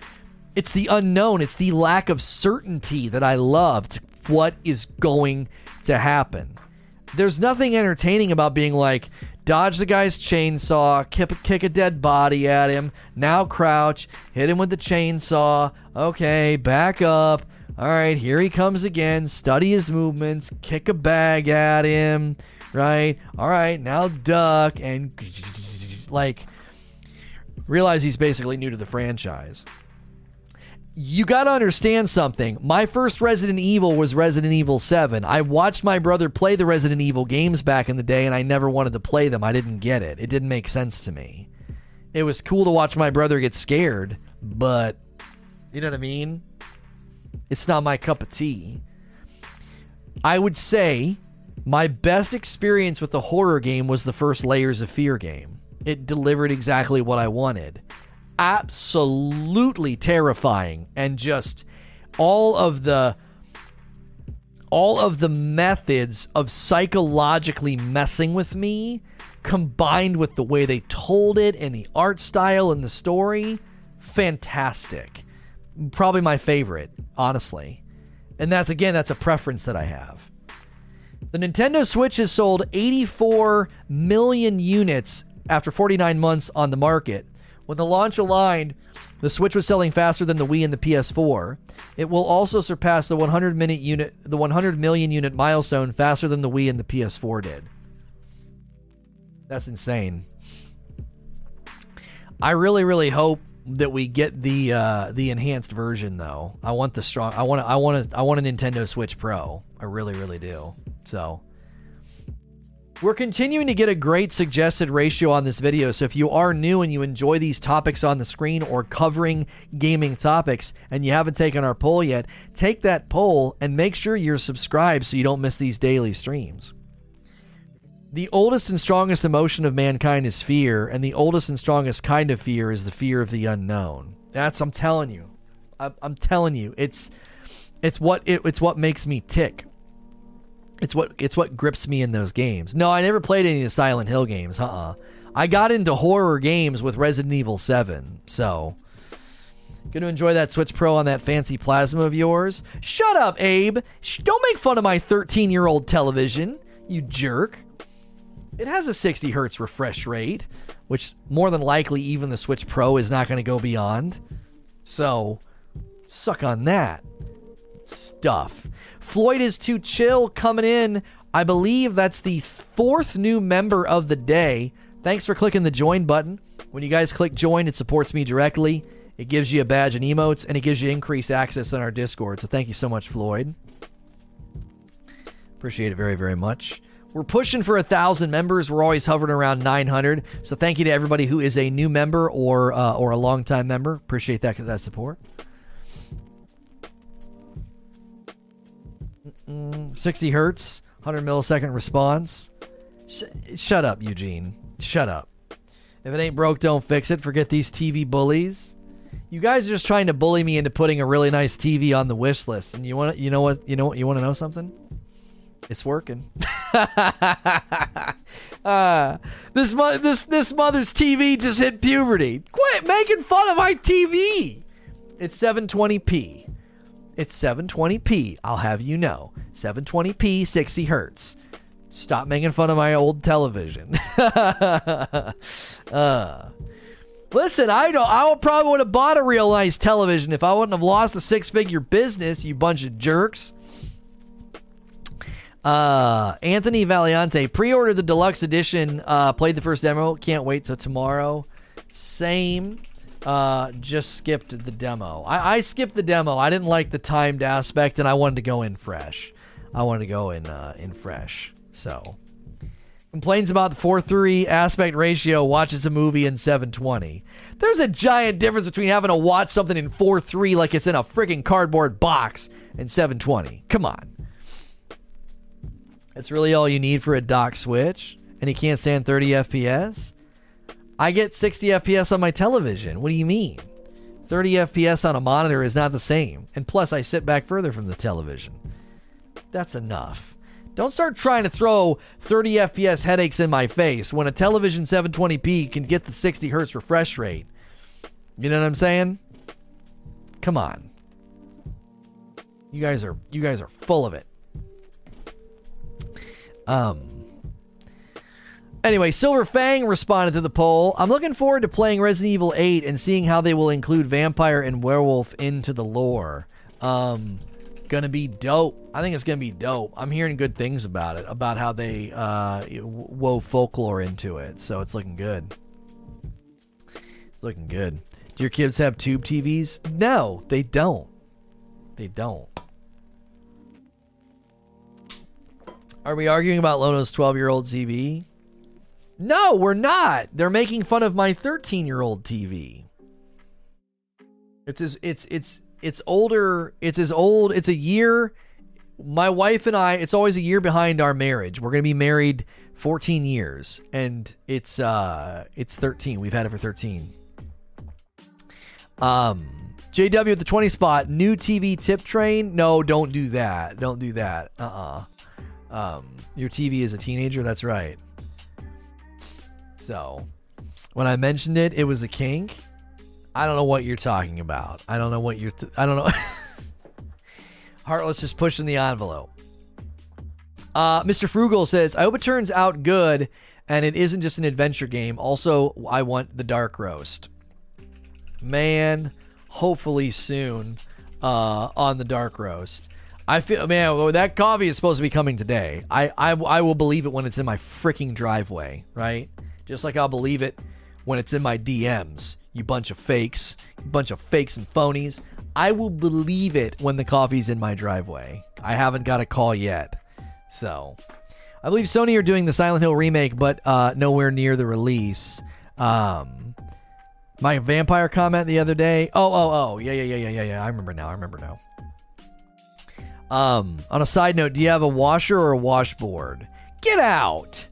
It's the unknown. It's the lack of certainty that I love loved what is going to happen. There's nothing entertaining about being like, dodge the guy's chainsaw, kick, kick a dead body at him, now crouch, hit him with the chainsaw, okay, back up. All right, here he comes again. Study his movements, kick a bag at him, right? All right, now duck and like realize he's basically new to the franchise you got to understand something. My first Resident Evil was Resident Evil 7. I watched my brother play the Resident Evil games back in the day, and I never wanted to play them. I didn't get it. It didn't make sense to me. It was cool to watch my brother get scared, but you know what I mean? It's not my cup of tea. I would say my best experience with the horror game was the first Layers of Fear game. It delivered exactly what I wanted absolutely terrifying and just all of the all of the methods of psychologically messing with me combined with the way they told it and the art style and the story fantastic. Probably my favorite honestly. And that's again that's a preference that i have. The nintendo switch has sold 84 million units after 49 months on the market when the launch aligned, the Switch was selling faster than the Wii and the PS4. It will also surpass the 100 minute unit, the 100 million unit milestone faster than the Wii and the PS4 did. That's insane. I really, really hope that we get the uh, the enhanced version though. I want the strong. I want. I want. I want a Nintendo Switch Pro. I really, really do. So we're continuing to get a great suggested ratio on this video, so if you are new and you enjoy these topics on the screen or covering gaming topics and you haven't taken our poll yet, take that poll and make sure you're subscribed so you don't miss these daily streams. The oldest and strongest emotion of mankind is fear, and the oldest and strongest kind of fear is the fear of the unknown. That's I'm telling you. I'm, telling you, it's it's what it, it's what makes me tick. It's what it's what grips me in those games. No, I never played any of the Silent Hill games. Uh-uh. I got into horror games with Resident Evil 7. So, gonna enjoy that Switch Pro on that fancy plasma of yours. Shut up, Abe. don't make fun of my 13-year-old television, you jerk. It has a 60 hertz refresh rate, which more than likely even the Switch Pro is not to go beyond. So, suck on that stuff. Floyd is too chill coming in. I believe that's the fourth new member of the day. Thanks for clicking the join button. When you guys click join, it supports me directly. It gives you a badge and emotes, and it gives you increased access on our Discord. So thank you so much, Floyd. Appreciate it very, very much. We're pushing for a thousand members. We're always hovering around 900. So thank you to everybody who is a new member or uh, or a longtime member. Appreciate that that support. 60 hertz, 100 millisecond response. Sh- shut up, Eugene. Shut up. If it ain't broke, don't fix it. Forget these TV bullies. You guys are just trying to bully me into putting a really nice TV on the wish list. And you want you know what you know what you want to know something? It's working. uh, (laughs) this mo- this this mother's TV just hit puberty. Quit making fun of my TV. It's 720p. It's 720p. I'll have you know. 720p, 60 hertz. Stop making fun of my old television. (laughs) uh, listen, I don't. I probably would have bought a real nice television if I wouldn't have lost a six-figure business. You bunch of jerks. Uh, Anthony Valiante pre-ordered the deluxe edition. Uh, played the first demo. Can't wait till tomorrow. Same. Uh, just skipped the demo. I, I skipped the demo. I didn't like the timed aspect, and I wanted to go in fresh. I wanted to go in uh, in fresh. So complains about the 4-3 aspect ratio. Watches a movie in 720. There's a giant difference between having to watch something in 4-3 like it's in a freaking cardboard box and 720. Come on. That's really all you need for a dock switch, and you can't stand 30 FPS. I get 60 FPS on my television. What do you mean? 30 FPS on a monitor is not the same. And plus, I sit back further from the television. That's enough. Don't start trying to throw 30 FPS headaches in my face when a television 720p can get the 60 hertz refresh rate. You know what I'm saying? Come on. You guys are you guys are full of it. Um Anyway, Silver Fang responded to the poll. I'm looking forward to playing Resident Evil 8 and seeing how they will include vampire and werewolf into the lore. Um, gonna be dope. I think it's gonna be dope. I'm hearing good things about it, about how they uh, wove folklore into it. So it's looking good. It's looking good. Do your kids have tube TVs? No, they don't. They don't. Are we arguing about Lono's 12 year old TV? No, we're not. They're making fun of my 13 year old TV. It's it's it's it's older. It's as old. It's a year. My wife and I. It's always a year behind our marriage. We're gonna be married 14 years, and it's uh it's 13. We've had it for 13. Um, JW at the 20 spot. New TV tip train. No, don't do that. Don't do that. Uh uh Um, your TV is a teenager. That's right. So, when I mentioned it, it was a kink. I don't know what you're talking about. I don't know what you're. T- I don't know. (laughs) Heartless just pushing the envelope. Uh, Mr. Frugal says, "I hope it turns out good, and it isn't just an adventure game. Also, I want the dark roast. Man, hopefully soon uh, on the dark roast. I feel, man, that coffee is supposed to be coming today. I, I, I will believe it when it's in my freaking driveway, right? Just like I'll believe it when it's in my DMs. You bunch of fakes, you bunch of fakes and phonies. I will believe it when the coffee's in my driveway. I haven't got a call yet. So, I believe Sony are doing the Silent Hill remake, but uh, nowhere near the release. Um, my vampire comment the other day. Oh, oh, oh, yeah, yeah, yeah, yeah, yeah, yeah. I remember now. I remember now. Um, on a side note, do you have a washer or a washboard? Get out.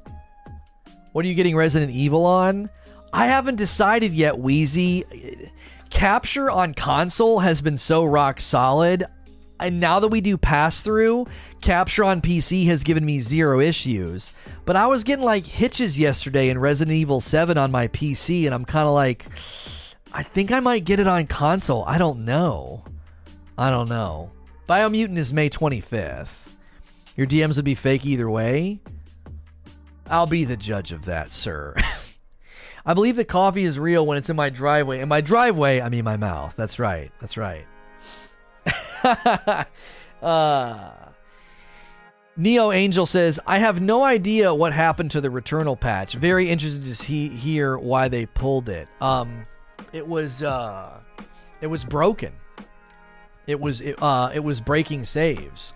What are you getting Resident Evil on? I haven't decided yet, Wheezy. Capture on console has been so rock solid. And now that we do pass through, capture on PC has given me zero issues. But I was getting like hitches yesterday in Resident Evil 7 on my PC, and I'm kind of like, I think I might get it on console. I don't know. I don't know. Biomutant is May 25th. Your DMs would be fake either way. I'll be the judge of that, sir. (laughs) I believe that coffee is real when it's in my driveway. In my driveway, I mean my mouth. That's right. That's right. (laughs) uh, Neo Angel says, I have no idea what happened to the Returnal patch. Very interested to see, hear why they pulled it. Um, it was uh, it was broken. It was it, uh, it was breaking saves.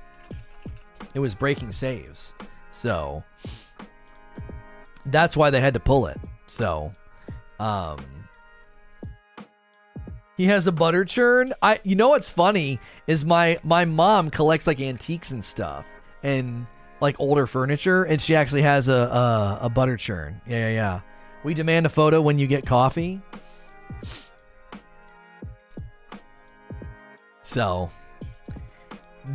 It was breaking saves. So that's why they had to pull it. So, um, he has a butter churn. I, you know what's funny is my my mom collects like antiques and stuff and like older furniture, and she actually has a a, a butter churn. Yeah, yeah, yeah. We demand a photo when you get coffee. So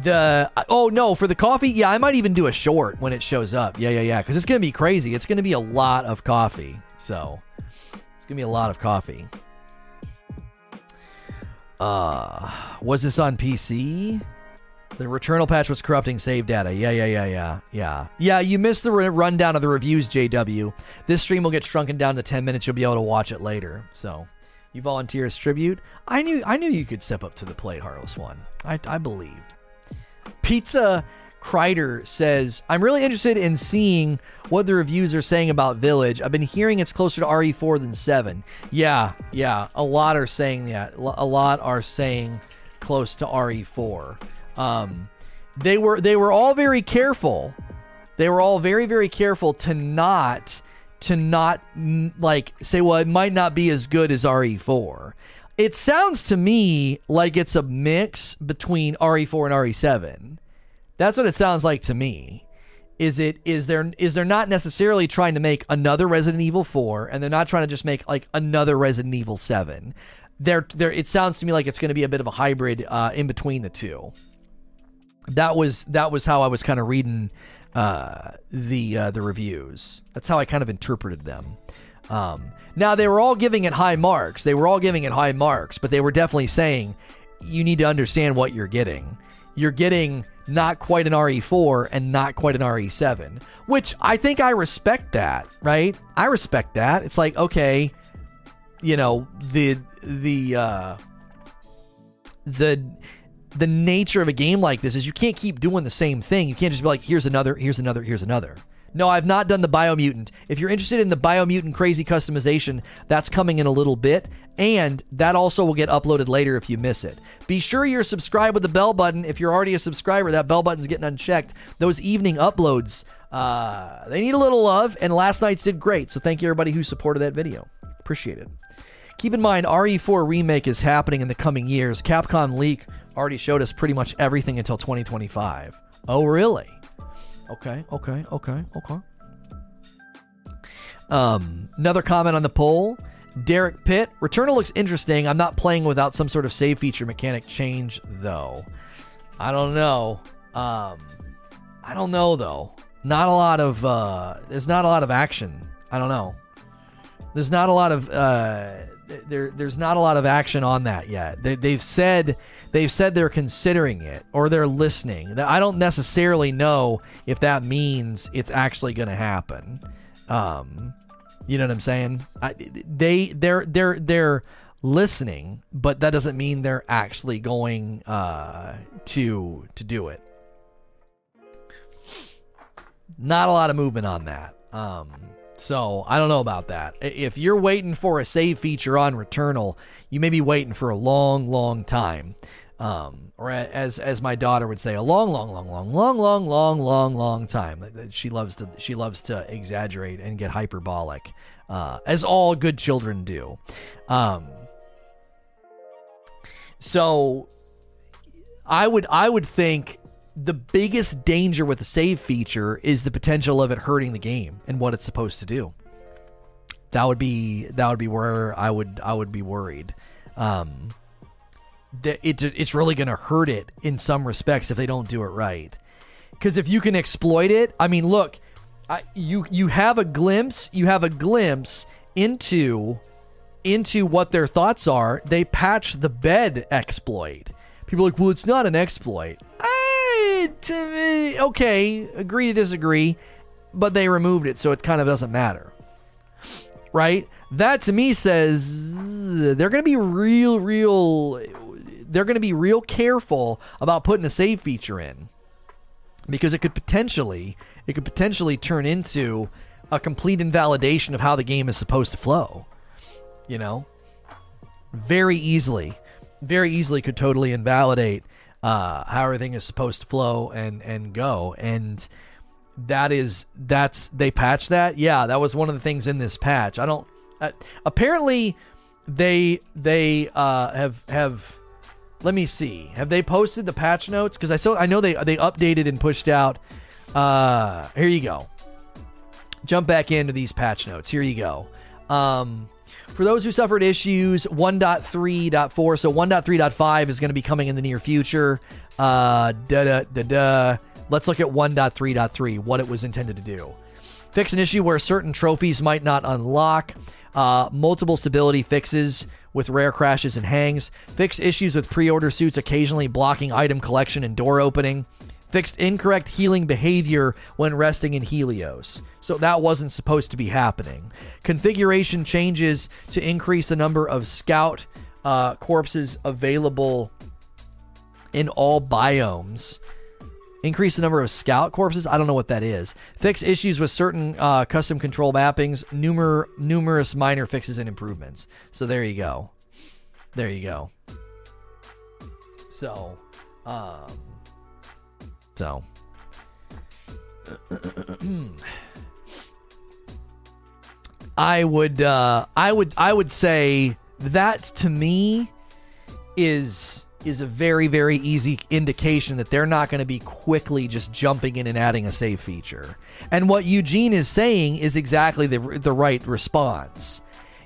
the oh no for the coffee yeah i might even do a short when it shows up yeah yeah yeah because it's gonna be crazy it's gonna be a lot of coffee so it's gonna be a lot of coffee. Uh was this on pc the returnal patch was corrupting save data. Yeah yeah yeah yeah yeah. Yeah you missed the rundown of the reviews jw this stream will get shrunken down to 10 minutes. You'll be able to watch it later. So you volunteer as tribute? I knew i knew you could step up to the plate Harless one. I, I believed. Pizza Kreider says, I'm really interested in seeing what the reviews are saying about Village. I've been hearing it's closer to RE4 than 7. Yeah, yeah. A lot are saying that. A lot are saying close to RE4. Um, they were they were all very careful. They were all very very careful to not to not like say well it might not be as good as RE4. It sounds to me like it's a mix between RE4 and RE7. That's what it sounds like to me. Is it is there is there not necessarily trying to make another Resident Evil 4 and they're not trying to just make like another Resident Evil 7. There there it sounds to me like it's going to be a bit of a hybrid uh, in between the two. That was that was how I was kind of reading uh, the uh, the reviews. That's how I kind of interpreted them. Um, now they were all giving it high marks. They were all giving it high marks, but they were definitely saying you need to understand what you're getting. You're getting not quite an RE4 and not quite an RE7, which I think I respect that, right? I respect that. It's like, okay, you know, the the uh the the nature of a game like this is you can't keep doing the same thing. You can't just be like, here's another, here's another, here's another. No, I've not done the Biomutant. If you're interested in the Biomutant crazy customization, that's coming in a little bit, and that also will get uploaded later if you miss it. Be sure you're subscribed with the bell button. If you're already a subscriber, that bell button's getting unchecked. Those evening uploads, uh, they need a little love, and last night's did great. So thank you everybody who supported that video. Appreciate it. Keep in mind, RE4 remake is happening in the coming years. Capcom Leak already showed us pretty much everything until 2025. Oh, really? Okay, okay, okay, okay. Um, another comment on the poll. Derek Pitt, Returnal looks interesting. I'm not playing without some sort of save feature mechanic change, though. I don't know. Um, I don't know though. Not a lot of uh, there's not a lot of action. I don't know. There's not a lot of uh, there there's not a lot of action on that yet. They, they've said they've said they're considering it or they're listening. I don't necessarily know if that means it's actually going to happen. Um, you know what I'm saying? I, they they're they're they're listening, but that doesn't mean they're actually going uh, to to do it. Not a lot of movement on that. Um, so I don't know about that. If you're waiting for a save feature on Returnal, you may be waiting for a long, long time. Um, or as as my daughter would say, a long, long, long, long, long, long, long, long, long time. She loves to she loves to exaggerate and get hyperbolic, uh, as all good children do. Um, so I would I would think the biggest danger with the save feature is the potential of it hurting the game and what it's supposed to do. That would be that would be where I would I would be worried. Um, that it it's really going to hurt it in some respects if they don't do it right. Because if you can exploit it, I mean, look, I, you you have a glimpse, you have a glimpse into into what their thoughts are. They patch the bed exploit. People like, well, it's not an exploit. I, Eh, to okay, agree to disagree, but they removed it, so it kind of doesn't matter. Right? That to me says they're going to be real, real they're going to be real careful about putting a save feature in because it could potentially it could potentially turn into a complete invalidation of how the game is supposed to flow. You know, very easily, very easily could totally invalidate uh, how everything is supposed to flow and and go. And that is that's they patched that. Yeah, that was one of the things in this patch. I don't. Uh, apparently, they they uh, have have let me see. Have they posted the patch notes? Because I saw I know they they updated and pushed out. Uh, here you go. Jump back into these patch notes. Here you go. Um, For those who suffered issues, 1.3.4, so 1.3.5 is going to be coming in the near future. Uh, da da da da. Let's look at 1.3.3, what it was intended to do. Fix an issue where certain trophies might not unlock. Uh, multiple stability fixes with rare crashes and hangs. Fix issues with pre order suits occasionally blocking item collection and door opening. Fixed incorrect healing behavior when resting in Helios. So that wasn't supposed to be happening. Configuration changes to increase the number of scout uh, corpses available in all biomes. Increase the number of scout corpses. I don't know what that is. Fix issues with certain uh, custom control mappings. Numer- numerous minor fixes and improvements. So there you go. There you go. So, um, so. I would, uh, I would, I would say that to me is is a very very easy indication that they're not going to be quickly just jumping in and adding a save feature. And what Eugene is saying is exactly the the right response.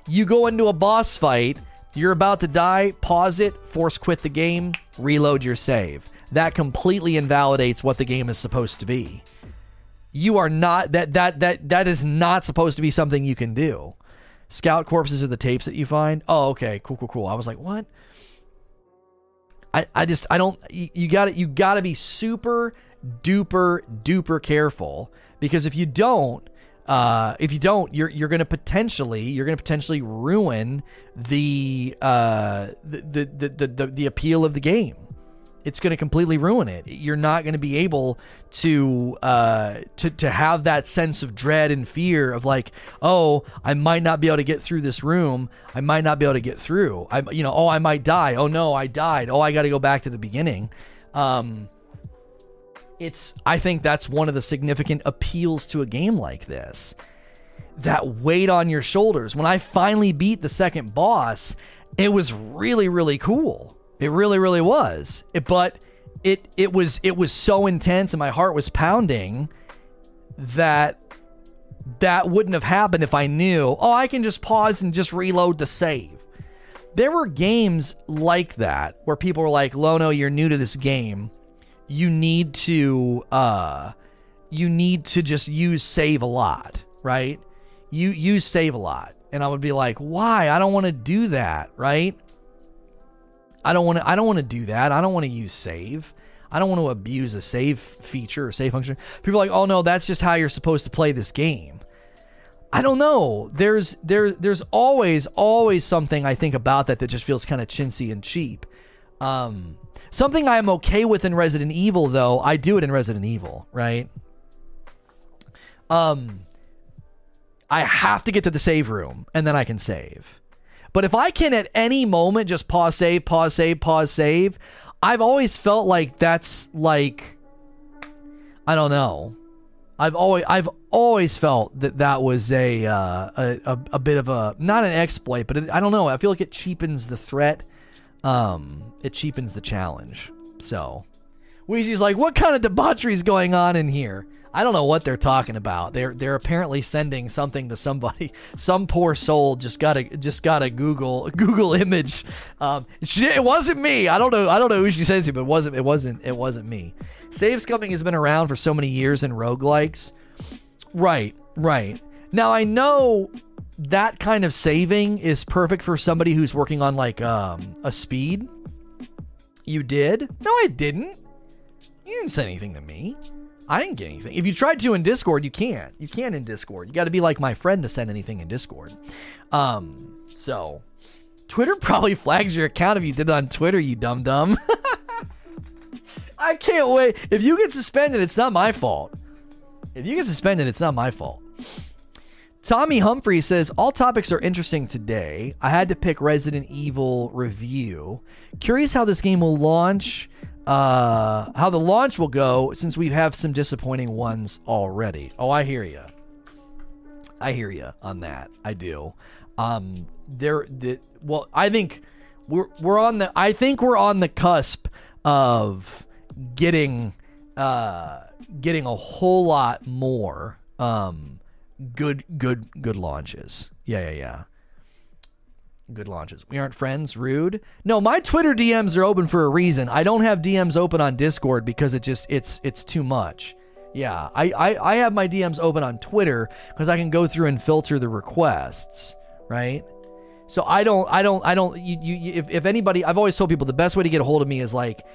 You go into a boss fight, you're about to die, pause it, force quit the game, reload your save. That completely invalidates what the game is supposed to be. You are not that that that that is not supposed to be something you can do. Scout corpses are the tapes that you find. Oh, okay, cool, cool, cool. I was like, what? I, I just I don't you, got you got to be super duper duper careful because if you don't uh, if you don't you're you're to potentially you're to potentially ruin the, uh, the, the, the the the appeal of the game it's going to completely ruin it. You're not going to be able to uh, to to have that sense of dread and fear of like, oh, I might not be able to get through this room. I might not be able to get through. I you know, oh, I might die. Oh no, I died. Oh, I got to go back to the beginning. Um, it's I think that's one of the significant appeals to a game like this. That weight on your shoulders. When I finally beat the second boss, it was really really cool it really, really was. It, but it it was it was so intense and my heart was pounding that that wouldn't have happened if I knew, oh, I can just pause and just reload the save. There were games like that where people were like, Lono, you're new to this game. You need to uh you need to just use save a lot, right? You use save a lot. And I would be like, why? I don't want to do that, right? I don't want to. I don't want to do that. I don't want to use save. I don't want to abuse a save feature or save function. People are like, oh no, that's just how you're supposed to play this game. I don't know. There's there there's always always something I think about that that just feels kind of chintzy and cheap. Um, something I'm okay with in Resident Evil though, I do it in Resident Evil, right? Um, I have to get to the save room and then I can save. But if I can at any moment just pause save, pause save, pause save, I've always felt like that's like I don't know. I've always I've always felt that that was a uh, a, a, a bit of a not an exploit, but it, I don't know. I feel like it cheapens the threat. Um, it cheapens the challenge. So Wheezy's like, what kind of debauchery is going on in here? I don't know what they're talking about. They're they're apparently sending something to somebody. (laughs) Some poor soul just got a just got a Google Google image. Um, she, it wasn't me. I don't know. I don't know who she sent to, but it wasn't. It wasn't. It wasn't me. Save scumming has been around for so many years in roguelikes. Right. Right. Now I know that kind of saving is perfect for somebody who's working on like um, a speed. You did? No, I didn't. You didn't say anything to me. I didn't get anything. If you tried to in Discord, you can't. You can't in Discord. You got to be like my friend to send anything in Discord. Um, so Twitter (laughs) probably flags your account if you did it on Twitter, you dumb dumb. (laughs) I can't wait. If you get suspended, it's not my fault. If you get suspended, it's not my fault. Tommy Humphrey says all topics are interesting today. I had to pick Resident Evil review. Curious how this game will launch uh, how the launch will go since we have some disappointing ones already. Oh, I hear you. I hear you on that. I do. Um, there, the, well, I think we're we're on the. I think we're on the cusp of getting uh getting a whole lot more um good good good launches. Yeah, yeah, yeah. Good launches. We aren't friends. Rude. No, my Twitter DMs are open for a reason. I don't have DMs open on Discord because it just it's it's too much. Yeah, I I, I have my DMs open on Twitter because I can go through and filter the requests. Right. So I don't I don't I don't you, you if, if anybody I've always told people the best way to get a hold of me is like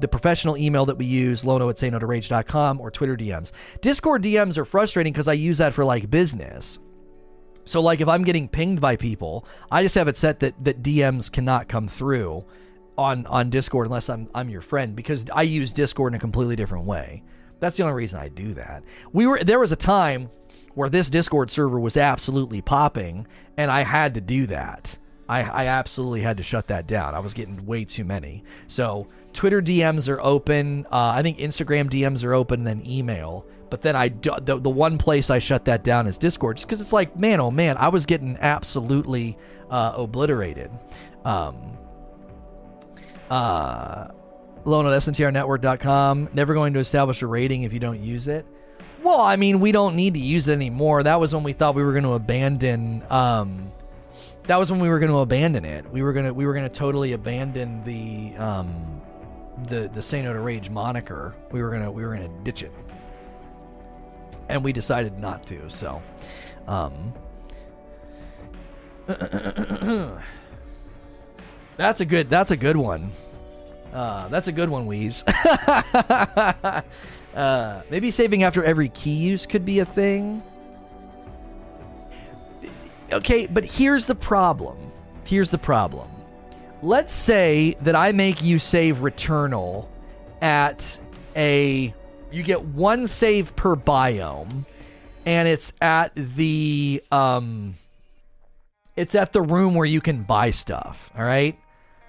the professional email that we use, lono at say no to rage.com or Twitter DMs. Discord DMs are frustrating because I use that for like business. So like if I'm getting pinged by people, I just have it set that that DMs cannot come through on on Discord unless I'm I'm your friend because I use Discord in a completely different way. That's the only reason I do that. We were there was a time where this Discord server was absolutely popping and I had to do that. I, I absolutely had to shut that down. I was getting way too many. So Twitter DMs are open. Uh, I think Instagram DMs are open, then email. But then I do, the, the one place I shut that down is Discord, just because it's like, man, oh man, I was getting absolutely uh, obliterated. Um, uh, lono at sntrnetwork.com. Never going to establish a rating if you don't use it. Well, I mean, we don't need to use it anymore. That was when we thought we were going to abandon. Um, that was when we were going to abandon it. We were gonna we were gonna totally abandon the um, the the Say No to Rage moniker. We were gonna we were gonna ditch it and we decided not to. So, um, (coughs) that's a good. That's a good one. Uh, that's a good one, Wheeze. (laughs) uh, maybe saving after every key use could be a thing. Okay, but here's the problem. Here's the problem. Let's say that I make you save Returnal at a you get one save per biome, and it's at the um, it's at the room where you can buy stuff. All right,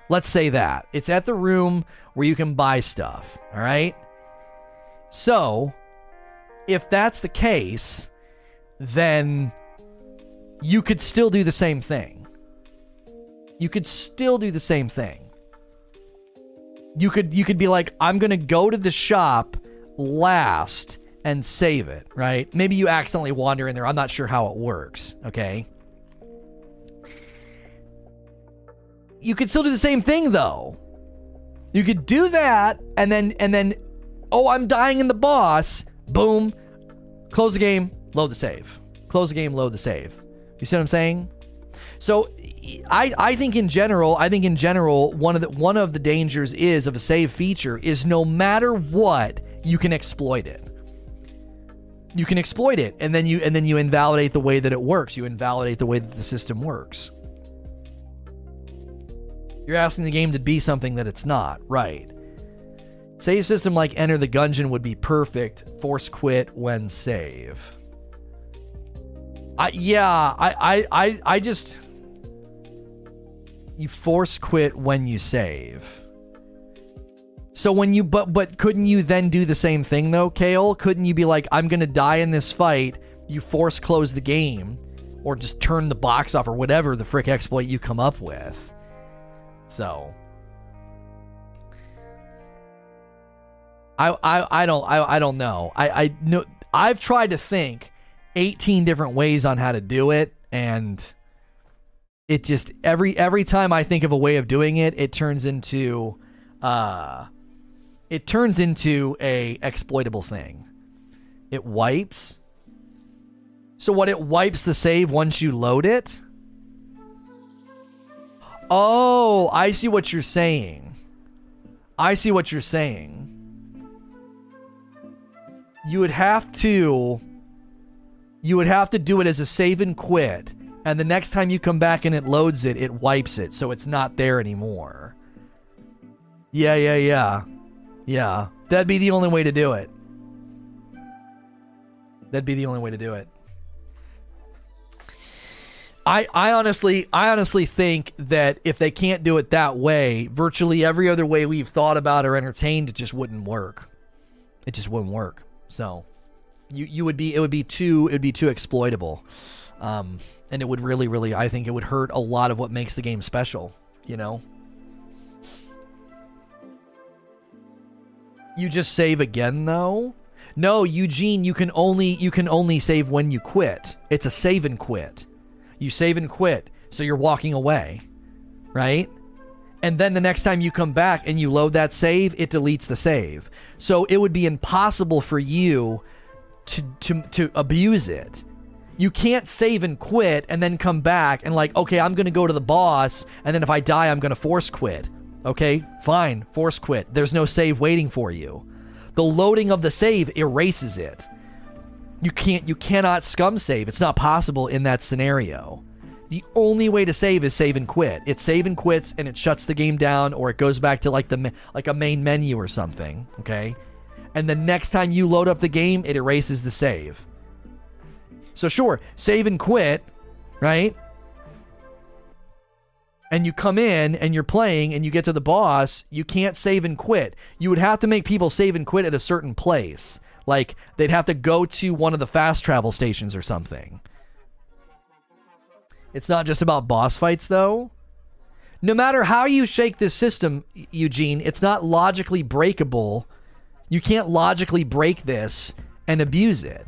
let's say that it's at the room where you can buy stuff. All right. So, if that's the case, then you could still do the same thing. You could still do the same thing. You could you could be like, I'm gonna go to the shop last and save it, right? Maybe you accidentally wander in there. I'm not sure how it works, okay? You could still do the same thing though. You could do that and then and then oh, I'm dying in the boss. Boom. Close the game, load the save. Close the game, load the save. You see what I'm saying? So I I think in general, I think in general one of the one of the dangers is of a save feature is no matter what, you can exploit it. You can exploit it and then you and then you invalidate the way that it works. You invalidate the way that the system works. You're asking the game to be something that it's not, right? Save system like Enter the Gungeon would be perfect. Force quit when save. I yeah, I I I, I just you force quit when you save. So when you but but couldn't you then do the same thing though, Kale? Couldn't you be like, I'm gonna die in this fight, you force close the game, or just turn the box off or whatever the frick exploit you come up with. So I I, I don't I, I don't know. I, I know I've tried to think 18 different ways on how to do it and it just every every time I think of a way of doing it, it turns into uh it turns into a exploitable thing. It wipes. So what it wipes the save once you load it? Oh, I see what you're saying. I see what you're saying. You would have to you would have to do it as a save and quit. And the next time you come back and it loads it, it wipes it so it's not there anymore. Yeah, yeah, yeah. Yeah, that'd be the only way to do it. That'd be the only way to do it. I, I honestly I honestly think that if they can't do it that way, virtually every other way we've thought about or entertained, it just wouldn't work. It just wouldn't work. So you you would be it would be too it would be too exploitable. Um, and it would really, really I think it would hurt a lot of what makes the game special, you know? You just save again though? No, Eugene, you can only you can only save when you quit. It's a save and quit. You save and quit. So you're walking away, right? And then the next time you come back and you load that save, it deletes the save. So it would be impossible for you to to to abuse it. You can't save and quit and then come back and like, okay, I'm going to go to the boss and then if I die, I'm going to force quit. Okay? Fine, force quit. There's no save waiting for you. The loading of the save erases it. You can't you cannot scum save. It's not possible in that scenario. The only way to save is save and quit. It save and quits and it shuts the game down or it goes back to like the like a main menu or something, okay? And the next time you load up the game, it erases the save. So sure, save and quit, right? And you come in and you're playing and you get to the boss, you can't save and quit. You would have to make people save and quit at a certain place. Like they'd have to go to one of the fast travel stations or something. It's not just about boss fights though. No matter how you shake this system, Eugene, it's not logically breakable. You can't logically break this and abuse it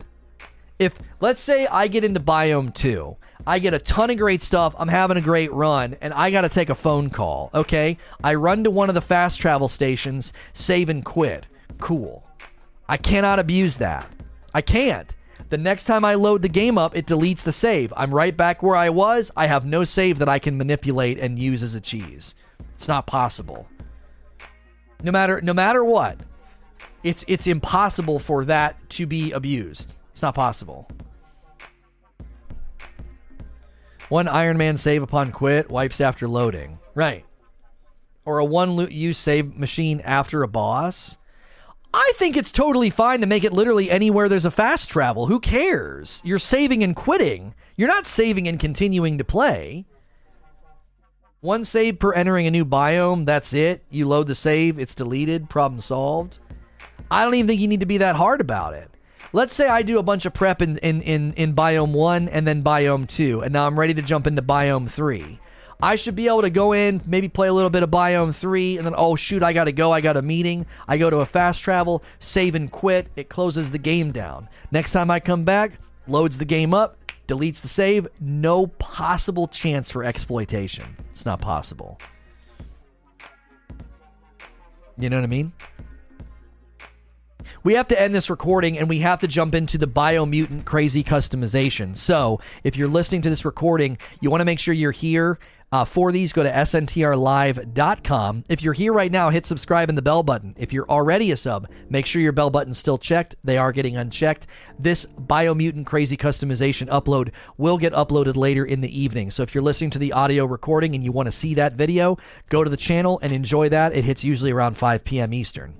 if let's say I get into Biome 2, I get a ton of great stuff, I'm having a great run, and I got to take a phone call, okay? I run to one of the fast travel stations, save and quit. Cool. I cannot abuse that. I can't. The next time I load the game up, it deletes the save. I'm right back where I was. I have no save that I can manipulate and use as a cheese. It's not possible. No matter no matter what, it's it's impossible for that to be abused. It's not possible. One Iron Man save upon quit wipes after loading. Right. Or a one loot use save machine after a boss. I think it's totally fine to make it literally anywhere there's a fast travel. Who cares? You're saving and quitting. You're not saving and continuing to play. One save per entering a new biome, that's it. You load the save, it's deleted, problem solved. I don't even think you need to be that hard about it let's say I do a bunch of prep in, in, in, in biome one and then biome two, and now I'm ready to jump into biome three. I should be able to go in, maybe play a little bit of Biome 3, and then, oh shoot, I gotta go, I got a meeting. I go to a fast travel, save and quit, it closes the game down. Next time I come back, loads the game up, deletes the save, no possible chance for exploitation. It's not possible. You know what I mean? We have to end this recording and we have to jump into the biomutant crazy customization. So, if you're listening to this recording, you want to make sure you're here. Uh, for these, go to sntrlive.com. If you're here right now, hit subscribe and the bell button. If you're already a sub, make sure your bell button's still checked. They are getting unchecked. This Biomutant Crazy Customization upload will get uploaded later in the evening. So if you're listening to the audio recording and you want to see that video, go to the channel and enjoy that. It hits usually around 5 p.m. Eastern.